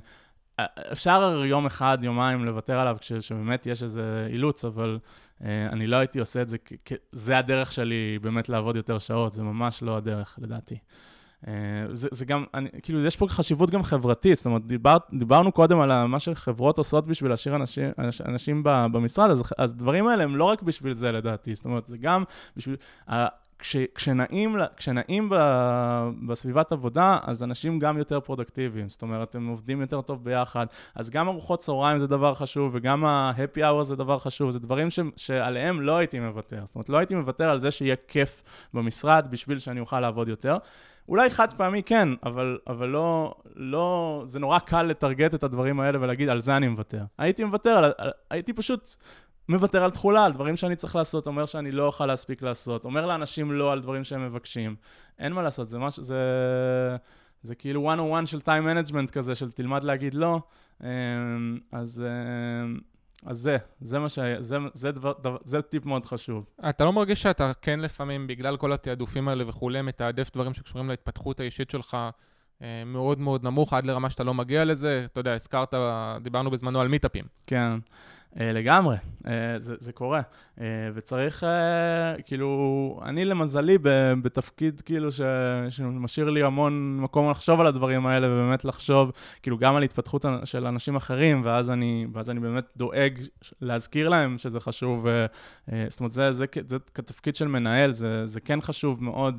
אפשר יום אחד, יומיים לוותר עליו כשבאמת יש איזה אילוץ, אבל uh, אני לא הייתי עושה את זה, כי זה הדרך שלי באמת לעבוד יותר שעות, זה ממש לא הדרך, לדעתי. אה, זה, זה גם, אני, כאילו, יש פה חשיבות גם חברתית, זאת אומרת, דיבר, דיברנו קודם על מה שחברות עושות בשביל להשאיר אנשים, אנשים במשרד, אז, אז דברים האלה הם לא רק בשביל זה, לדעתי, זאת אומרת, זה גם בשביל... כש, כשנעים, כשנעים ב, בסביבת עבודה, אז אנשים גם יותר פרודקטיביים, זאת אומרת, הם עובדים יותר טוב ביחד. אז גם ארוחות צהריים זה דבר חשוב, וגם ה-happy hour זה דבר חשוב, זה דברים ש, שעליהם לא הייתי מוותר. זאת אומרת, לא הייתי מוותר על זה שיהיה כיף במשרד בשביל שאני אוכל לעבוד יותר. אולי חד פעמי כן, אבל, אבל לא, לא, זה נורא קל לטרגט את הדברים האלה ולהגיד, על זה אני מוותר. הייתי מוותר, על, על, הייתי פשוט מוותר על תכולה, על דברים שאני צריך לעשות, אומר שאני לא אוכל להספיק לעשות, אומר לאנשים לא על דברים שהם מבקשים. אין מה לעשות, זה משהו, זה, זה כאילו one on one של time management כזה, של תלמד להגיד לא. אמ, אז... אז זה, זה מה ש... זה, זה, דבר, דבר, זה טיפ מאוד חשוב. אתה לא מרגיש שאתה כן לפעמים, בגלל כל התעדופים האלה וכולי, מתעדף דברים שקשורים להתפתחות האישית שלך אה, מאוד מאוד נמוך, עד לרמה שאתה לא מגיע לזה? אתה יודע, הזכרת, דיברנו בזמנו על מיטאפים. כן. אה, לגמרי, אה, זה, זה קורה. אה, וצריך, כאילו, אני למזלי בתפקיד כאילו ש, שמשאיר לי המון מקום לחשוב על הדברים האלה, ובאמת לחשוב, כאילו, גם על התפתחות של אנשים אחרים, ואז אני, ואז אני באמת דואג להזכיר להם שזה חשוב. זאת אומרת, זה, זה, זה, כתפקיד של מנהל, זה, זה כן חשוב מאוד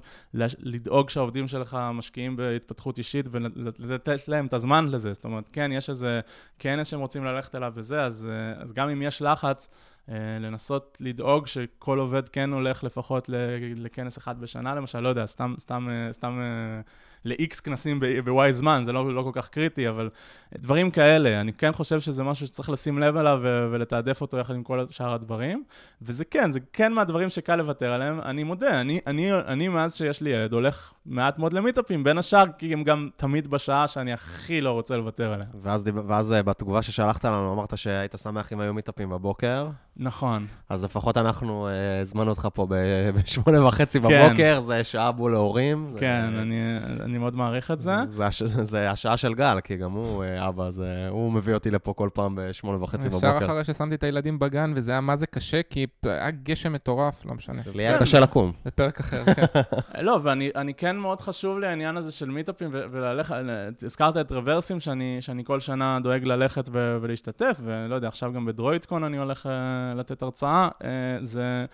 לדאוג שהעובדים שלך משקיעים בהתפתחות אישית ולתת להם את הזמן לזה. זאת אומרת, כן, יש איזה כנס שהם רוצים ללכת אליו וזה, אז, אז גם גם אם יש לחץ, אה, לנסות לדאוג שכל עובד כן הולך לפחות לכנס אחד בשנה, למשל, לא יודע, סתם, סתם, אה, סתם אה, ל-X כנסים ב-Y זמן, זה לא, לא כל כך קריטי, אבל דברים כאלה, אני כן חושב שזה משהו שצריך לשים לב אליו ולתעדף אותו יחד עם כל שאר הדברים, וזה כן, זה כן מהדברים שקל לוותר עליהם. אני מודה, אני, אני, אני מאז שיש לי ילד הולך מעט מאוד למיטאפים, בין השאר, כי הם גם תמיד בשעה שאני הכי לא רוצה לוותר עליהם. ואז, ואז בתגובה ששלחת לנו, אמרת שהיית שמח אם היו מיטאפים בבוקר. נכון. אז לפחות אנחנו אה, הזמנו אותך פה (laughs) בשמונה וחצי כן. בבוקר, כן. זה שעה בול להורים. כן, זה... אני, אני מאוד מעריך את זה. זה, זה, זה השעה של גל, כי גם הוא אה, אבא, זה, הוא מביא אותי לפה כל פעם בשמונה וחצי בבוקר. ישר אחרי ששמתי את הילדים בגן, וזה היה מה זה קשה, כי היה גשם מטורף, לא משנה. לי היה קשה לקום. זה פרק אחר, כן. (laughs) לא, ואני כן מאוד חשוב לי העניין הזה של מיטאפים וללכת, הזכרת את רוורסים, שאני, שאני כל שנה דואג ללכת ולהשתתף, ולא יודע, עכשיו גם בדרוידקון אני הולך... אה, לתת הרצאה, אה, זה, אה,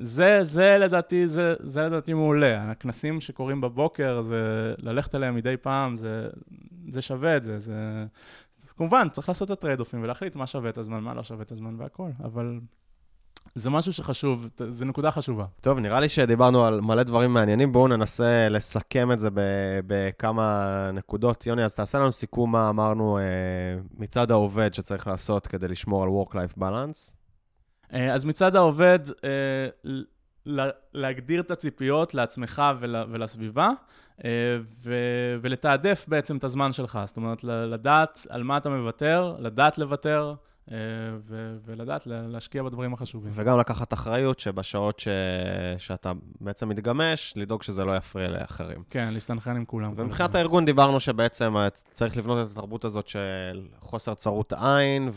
זה, זה לדעתי, זה, זה לדעתי מעולה. הכנסים שקורים בבוקר, זה ללכת אליהם מדי פעם, זה, זה שווה את זה, זה... כמובן, צריך לעשות את הטרייד-אופים ולהחליט מה שווה את הזמן, מה לא שווה את הזמן והכל, אבל זה משהו שחשוב, זה נקודה חשובה. טוב, נראה לי שדיברנו על מלא דברים מעניינים, בואו ננסה לסכם את זה בכמה נקודות. יוני, אז תעשה לנו סיכום מה אמרנו אה, מצד העובד שצריך לעשות כדי לשמור על Work-Life Balance. אה, אז מצד העובד, אה, להגדיר את הציפיות לעצמך ול- ולסביבה, אה, ו- ולתעדף בעצם את הזמן שלך. זאת אומרת, לדעת על מה אתה מוותר, לדעת לוותר, ו- ולדעת לה- להשקיע בדברים החשובים. וגם לקחת אחריות שבשעות ש... שאתה בעצם מתגמש, לדאוג שזה לא יפריע לאחרים. כן, להסתנכרן עם כולם. ומבחינת הארגון דיברנו שבעצם צריך לבנות את התרבות הזאת של חוסר צרות עין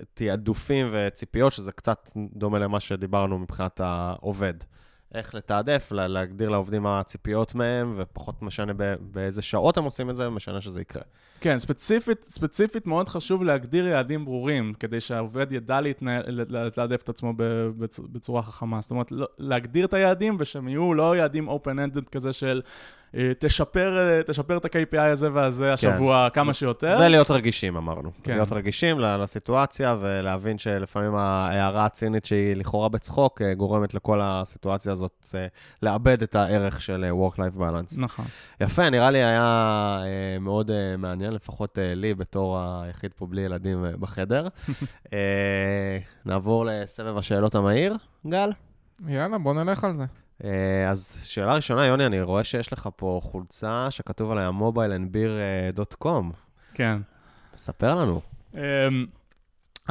ותעדופים וציפיות, שזה קצת דומה למה שדיברנו מבחינת העובד. איך לתעדף, לה- להגדיר לעובדים מה הציפיות מהם, ופחות משנה באיזה שעות הם עושים את זה, משנה שזה יקרה. כן, ספציפית, ספציפית מאוד חשוב להגדיר יעדים ברורים, כדי שהעובד ידע לתעדף את עצמו בצ- בצורה חכמה. זאת אומרת, לא- להגדיר את היעדים ושהם יהיו לא יעדים open-ended כזה של אה, תשפר, אה, תשפר את ה-KPI הזה והזה השבוע כמה שיותר. ולהיות רגישים, אמרנו. כן. להיות רגישים לסיטואציה, ולהבין שלפעמים ההערה הצינית שהיא לכאורה בצחוק, אה, גורמת לכל הסיטואציה הזאת לאבד את הערך של Work-Life Balance. נכון. יפה, נראה לי היה מאוד אה, מעניין, לפחות אה, לי בתור היחיד פה בלי ילדים אה, בחדר. (laughs) אה, נעבור לסבב השאלות המהיר, גל. יאללה, בוא נלך על זה. אז שאלה ראשונה, יוני, אני רואה שיש לך פה חולצה שכתוב עליה mobileandbeer.com. כן. ספר לנו.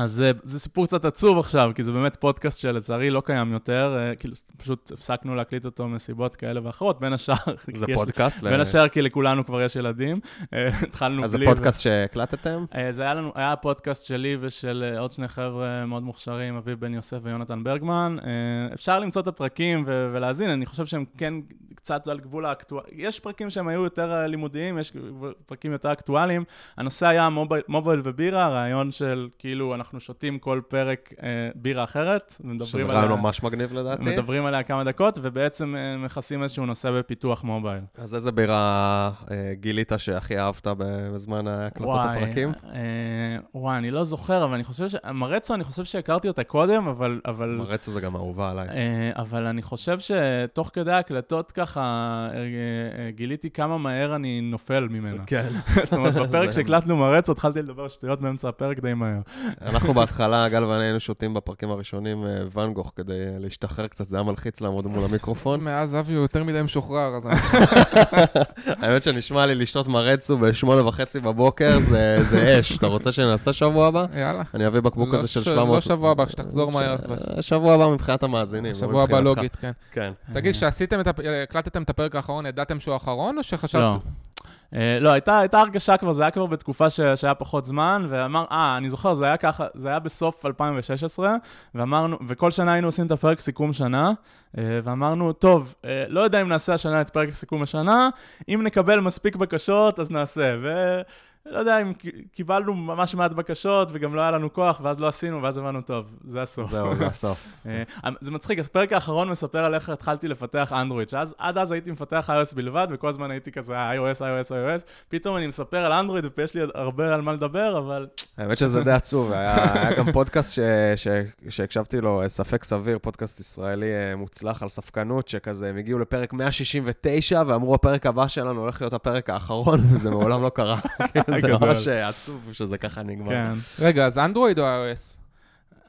אז זה, זה סיפור קצת עצוב עכשיו, כי זה באמת פודקאסט שלצערי לא קיים יותר, אה, כאילו פשוט הפסקנו להקליט אותו מסיבות כאלה ואחרות, בין השאר. (laughs) זה פודקאסט? ל- בין השאר כי לכולנו כבר יש ילדים. אה, התחלנו אז זה בלי... פודקאסט שהקלטתם? אה, זה היה לנו, היה פודקאסט שלי ושל עוד שני חבר'ה מאוד מוכשרים, אביב בן יוסף ויונתן ברגמן. אפשר למצוא את הפרקים ו- ולהאזין, אני חושב שהם כן קצת על גבול האקטואלי. יש פרקים שהם היו יותר לימודיים, יש פרקים יותר אקטואליים. הנושא היה מובייל, ובירה, הרעיון של כאילו אנחנו שותים כל פרק אה, בירה אחרת, שזה רעיון ממש מגניב לדעתי. מדברים עליה כמה דקות, ובעצם אה, מכסים איזשהו נושא בפיתוח מובייל. אז איזה בירה אה, גילית שהכי אהבת בזמן הקלטות הפרקים? אה, וואי, אני לא זוכר, אבל אני חושב ש... מרצו, אני חושב שהכרתי אותה קודם, אבל... אבל... מרצו זה גם אהובה עליי. אה, אבל אני חושב שתוך כדי ההקלטות ככה אה, אה, גיליתי כמה מהר אני נופל ממנה. כן. (laughs) זאת אומרת, בפרק (laughs) שהקלטנו מרצו, התחלתי לדבר שטויות באמצע הפרק די מהר. אנחנו בהתחלה, גל ואני היינו שותים בפרקים הראשונים אה, ואן גוך כדי להשתחרר קצת, זה היה מלחיץ לעמוד מול המיקרופון. מאז אבי הוא יותר מדי משוחרר, אז. (laughs) האמת שנשמע לי לשתות מרצו בשמונה וחצי בבוקר, זה זה אש. אתה רוצה שנעשה שבוע הבא? יאללה. אני אביא בקבוק לא כזה של ש- 700. לא שבוע הבא, כשתחזור מהר. שבוע הבא מבחינת המאזינים. לא שבוע הבא. לוגית, כן. כן. תגיד, כשעשיתם את, הפ- הקלטתם את הפרק האחרון, ידעתם שהוא האחרון, או שחשבתם? אה, לא, הייתה, הייתה הרגשה כבר, זה היה כבר בתקופה ש, שהיה פחות זמן, ואמר, אה, אני זוכר, זה היה ככה, זה היה בסוף 2016, ואמרנו, וכל שנה היינו עושים את הפרק סיכום שנה, אה, ואמרנו, טוב, אה, לא יודע אם נעשה השנה את פרק סיכום השנה, אם נקבל מספיק בקשות, אז נעשה, ו... לא יודע אם קיבלנו ממש מעט בקשות, וגם לא היה לנו כוח, ואז לא עשינו, ואז הבנו, טוב, זה הסוף. זהו, זה הסוף. (laughs) אה, זה מצחיק, הפרק האחרון מספר על איך התחלתי לפתח אנדרואיד, שאז עד אז הייתי מפתח iOS בלבד, וכל הזמן הייתי כזה iOS, iOS, iOS, פתאום אני מספר על אנדרואיד, ויש לי הרבה על מה לדבר, אבל האמת שזה די עצוב, היה גם פודקאסט שהקשבתי לו, אה, ספק סביר, פודקאסט ישראלי אה, מוצלח על ספקנות, שכזה, הם הגיעו לפרק 169, ואמרו, הפרק הבא שלנו הולך להיות הפרק האחרון, (laughs) וזה מעולם לא קרה. (laughs) זה. ממש עצוב שזה ככה נגמר. כן, רגע, אז אנדרואיד או iOS?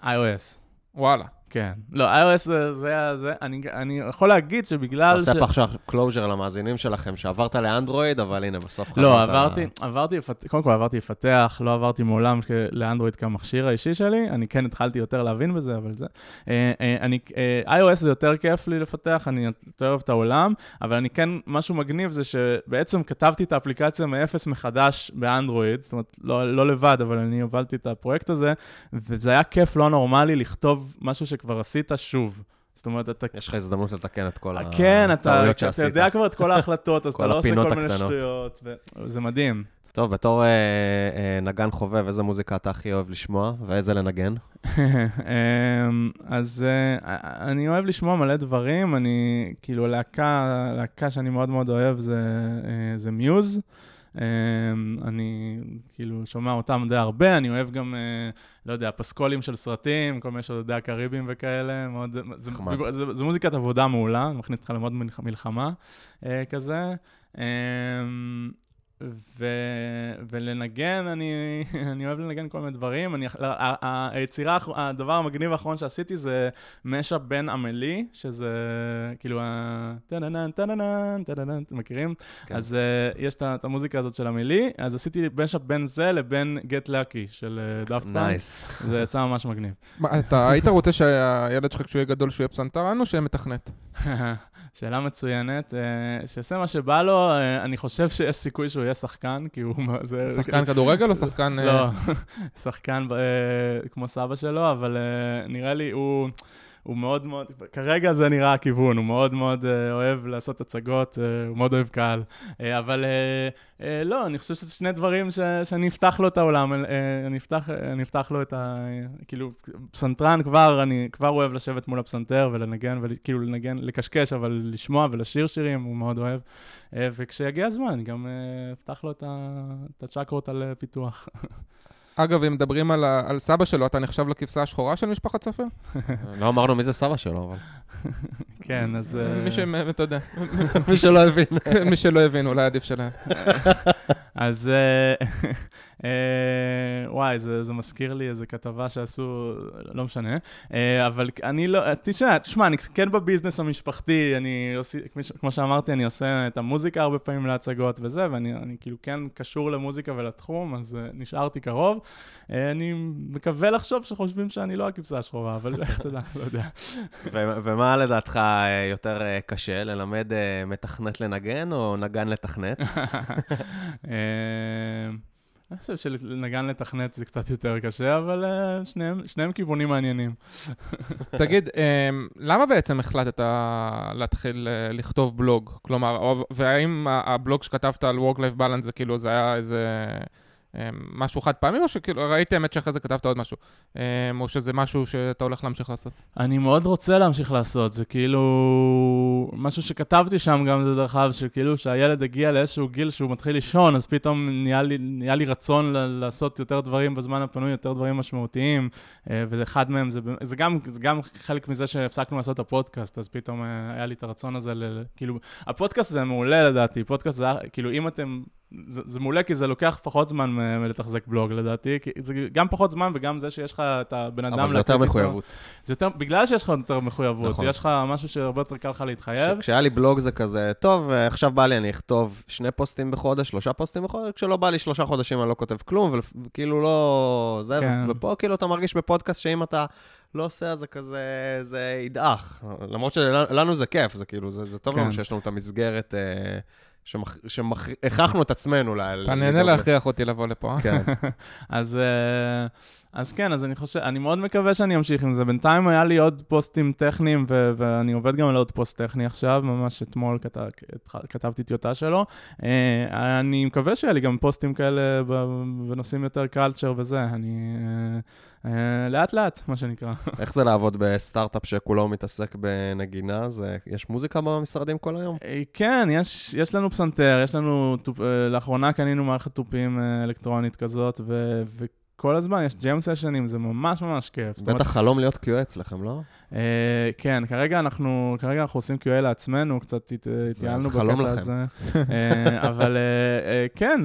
iOS. וואלה. כן. לא, iOS זה, זה, זה, אני, אני יכול להגיד שבגלל תעשה פה עכשיו closure למאזינים שלכם, שעברת לאנדרואיד, אבל הנה, בסוף חזרת... לא, עברתי, עברתי, לפת- קודם כל עברתי לפתח, לא עברתי מעולם לאנדרואיד כמכשיר האישי שלי, אני כן התחלתי יותר להבין בזה, אבל זה... אה, אה, אני, אה, iOS זה יותר כיף לי לפתח, אני יותר אוהב את העולם, אבל אני כן, משהו מגניב זה שבעצם כתבתי את האפליקציה מאפס מחדש באנדרואיד, זאת אומרת, לא, לא לבד, אבל אני הובלתי את הפרויקט הזה, וזה היה כיף לא נורמלי לכתוב משהו שכבר עשית שוב. זאת אומרת, אתה יש לך הזדמנות לתקן את כל כן, אתה, הטעויות אתה שעשית. יודע כבר את כל ההחלטות, אז כל אתה לא עושה כל מיני הקטנות. שטויות, וזה מדהים. טוב, בתור אה, אה, נגן חובב, איזה מוזיקה אתה הכי אוהב לשמוע, ואיזה לנגן? (laughs) אמ, אז אה, אני אוהב לשמוע מלא דברים, אני, כאילו, להקה, להקה שאני מאוד מאוד אוהב זה, אה, זה מיוז. אני כאילו שומע אותם די הרבה, אני אוהב גם, לא יודע, פסקולים של סרטים, כל מיני שיודעי הקריבים וכאלה, מאוד, זה, זה, זה מוזיקת עבודה מעולה, מכניס אותך למוד מלחמה כזה. ו... ולנגן, אני, (laughs) אני אוהב לנגן כל מיני דברים. אני, היצירה, הדבר המגניב האחרון שעשיתי זה משאפ בין עמלי, שזה כאילו ה... טה-נה-נה, טה-נה-נה, טה-נה-נה, אתם מכירים? כן. אז uh, יש את המוזיקה הזאת של עמלי, אז עשיתי mashup בין זה לבין Get Lucky של Daft uh, Punk. נייס. זה יצא ממש מגניב. אתה היית רוצה שהילד שלך, כשהוא יהיה גדול, שהוא יהיה פסנתרן או שיהיה מתכנת? (laughs) שאלה מצוינת. אה, שיעשה מה שבא לו, אה, אני חושב שיש סיכוי שהוא יהיה שחקן, כי הוא... שחקן כדורגל או שחקן... (laughs) לא, אה? (laughs) שחקן כמו סבא שלו, אבל נראה לי הוא... הוא מאוד מאוד, כרגע זה נראה הכיוון, הוא מאוד מאוד uh, אוהב לעשות הצגות, uh, הוא מאוד אוהב קהל. Uh, אבל לא, אני חושב שזה שני דברים ש, שאני אפתח לו את העולם, אני, אפתח, אני אפתח לו את ה... כאילו, פסנתרן כבר, אני כבר אוהב לשבת מול הפסנתר ולנגן, וכאילו לנגן, לקשקש, אבל לשמוע ולשיר שירים, הוא מאוד אוהב. וכשיגיע הזמן, אני גם אפתח לו את הצ'קרות על פיתוח. (laughs) אגב, אם מדברים על, על סבא שלו, אתה נחשב לכבשה השחורה של משפחת ספר? (laughs) לא אמרנו מי זה סבא שלו, אבל... (laughs) כן, אז... מי ש... אתה יודע. (laughs) מי שלא הבין. מי שלא הבין, אולי עדיף שלהם. אז אה, (laughs) אה, וואי, זה, זה מזכיר לי איזו כתבה שעשו, לא משנה, אה, אבל אני לא, תשמע, תשמע, אני כן בביזנס המשפחתי, אני עושה, כמו שאמרתי, אני עושה את המוזיקה הרבה פעמים להצגות וזה, ואני אני, כאילו כן קשור למוזיקה ולתחום, אז נשארתי קרוב. אני מקווה לחשוב שחושבים שאני לא הכבשה השחורה, אבל (laughs) איך תדע, לא יודע. ומה לדעתך יותר קשה, ללמד מתכנת לנגן או נגן לתכנת? (laughs) אני חושב שלנגן לתכנת זה קצת יותר קשה, אבל uh, שניהם, שניהם כיוונים מעניינים. (laughs) תגיד, um, למה בעצם החלטת להתחיל uh, לכתוב בלוג? כלומר, והאם הבלוג שכתבת על Work-Life Balance זה כאילו, זה היה איזה... משהו חד פעמי, או שכאילו, ראיתי האמת שאחרי זה כתבת עוד משהו, או שזה משהו שאתה הולך להמשיך לעשות? אני מאוד רוצה להמשיך לעשות, זה כאילו... משהו שכתבתי שם גם זה דרך אגב, שכאילו שהילד הגיע לאיזשהו גיל שהוא מתחיל לישון, אז פתאום נהיה לי, נהיה לי רצון ל- לעשות יותר דברים בזמן הפנוי, יותר דברים משמעותיים, אה, ואחד מהם זה, זה, גם, זה גם חלק מזה שהפסקנו לעשות את הפודקאסט, אז פתאום אה, היה לי את הרצון הזה, ל- כאילו, הפודקאסט זה מעולה לדעתי, פודקאסט זה, כאילו, אם אתם... זה, זה מעולה כי זה לוקח פחות זמן מלתחזק בלוג לדעתי, כי זה גם פחות זמן וגם זה שיש לך את הבן אדם... אבל זה יותר מחויבות. זה יותר, בגלל שיש לך יותר מחויבות, נכון. יש לך משהו שהרבה יותר קל לך להתחייב. כשהיה לי בלוג זה כזה, טוב, עכשיו בא לי, אני אכתוב שני פוסטים בחודש, שלושה פוסטים בחודש, כשלא בא לי שלושה חודשים אני לא כותב כלום, וכאילו לא... זה, כן. ופה כאילו אתה מרגיש בפודקאסט שאם אתה... לא עושה, זה כזה, זה ידעך. למרות שלנו זה כיף, זה כאילו, זה, זה טוב כן. לנו שיש לנו את המסגרת אה, שהכרחנו את עצמנו ל... אתה נהנה להכריח אותי לבוא לפה. אה? כן. (laughs) אז... אה, אז כן, אז אני חושב, אני מאוד מקווה שאני אמשיך עם זה. בינתיים היה לי עוד פוסטים טכניים, ו- ואני עובד גם על עוד פוסט טכני עכשיו, ממש אתמול כת- כתבתי טיוטה שלו. Uh, אני מקווה שיהיה לי גם פוסטים כאלה בנושאים יותר קלצ'ר וזה, אני... Uh, לאט לאט, מה שנקרא. (laughs) איך זה לעבוד בסטארט-אפ שכולו מתעסק בנגינה? זה, יש מוזיקה במשרדים כל היום? כן, יש, יש לנו פסנתר, יש לנו, לאחרונה קנינו מערכת תופים אלקטרונית כזאת, ו... כל הזמן, יש ג'ם סשנים, זה ממש ממש כיף. בטח חלום להיות QA אצלכם, לא? אה, כן, כרגע אנחנו, כרגע אנחנו עושים QA לעצמנו, קצת התייעלנו בקטע הזה. אה, אבל אה, כן,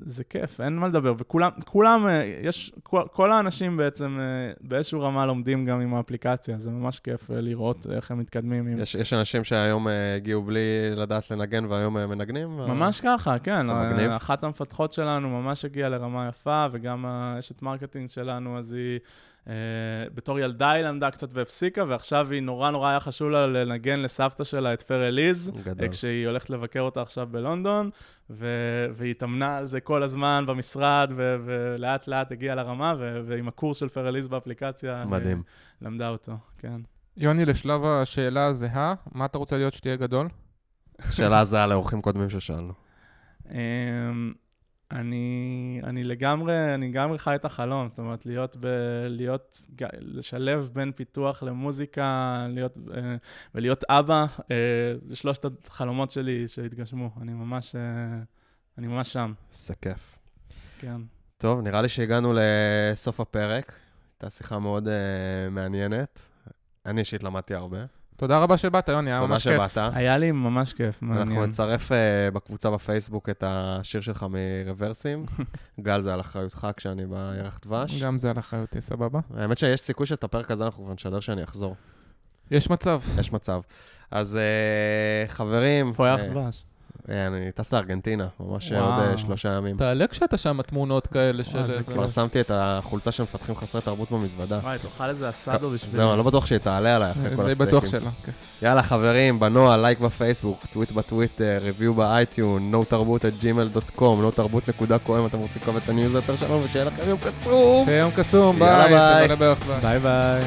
זה כיף, אין מה לדבר. וכולם, כולם, יש, כל האנשים בעצם באיזשהו רמה לומדים גם עם האפליקציה, זה ממש כיף לראות איך הם מתקדמים. יש אנשים שהיום הגיעו בלי לדעת לנגן והיום מנגנים? ממש ככה, כן. אחת המפתחות שלנו ממש הגיעה לרמה יפה, וגם האשת marketing שלנו, אז היא... Uh, בתור ילדה היא למדה קצת והפסיקה, ועכשיו היא נורא נורא היה חשוב לה לנגן לסבתא שלה את Für Elise, uh, כשהיא הולכת לבקר אותה עכשיו בלונדון, ו- והיא התאמנה על זה כל הזמן במשרד, ו- ולאט לאט הגיעה לרמה, ו- ועם הקורס של Für Elise באפליקציה, מדהים. למדה אותו, כן. יוני, לשלב השאלה הזהה, מה אתה רוצה להיות שתהיה גדול? שאלה זהה לאורחים קודמים ששאלנו. אני, אני לגמרי, אני לגמרי חי את החלום, זאת אומרת, להיות, ב, להיות, לשלב בין פיתוח למוזיקה, להיות, אה, ולהיות אבא, אה, זה שלושת החלומות שלי שהתגשמו. אני ממש, אה, אני ממש שם, זה כיף. כן. טוב, נראה לי שהגענו לסוף הפרק. הייתה שיחה מאוד uh, מעניינת. אני אישית למדתי הרבה. תודה רבה שבאת, יוני, היה תודה ממש כיף. שבאת. היה לי ממש כיף, אנחנו מעניין. נצרף uh, בקבוצה בפייסבוק את השיר שלך מרוורסים. (laughs) גל, זה על אחריותך כשאני בירח דבש. גם זה על אחריותי, סבבה? האמת שיש סיכוי שאת הפרק הזה אנחנו כבר נשדר שאני אחזור. יש מצב. יש מצב. אז uh, חברים... איפה ירח אה, דבש? אה, אני טס לארגנטינה, ממש וואו. עוד אה, שלושה ימים. תעלה כשאתה שם תמונות כאלה של... זה איזה- כבר שמתי את החולצה של מפתחים חסרי תרבות במזוודה. וואי, תאכל איזה אסדו בשבילי. זהו, אני לא בטוח שהיא תעלה עליי אחרי כל ה-steakים. בטוח שלא, כן. יאללה, חברים, בנועה, like בפייסבוק, טוויט בטוויטר, review ב-iTunes, no תרבות at gmail.com, no תרבות.co אם אתם רוצים לקרוא את הניוזלטר שלנו, ושיהיה לכם יום קסום! יום קסום, ביי. ביי ביי.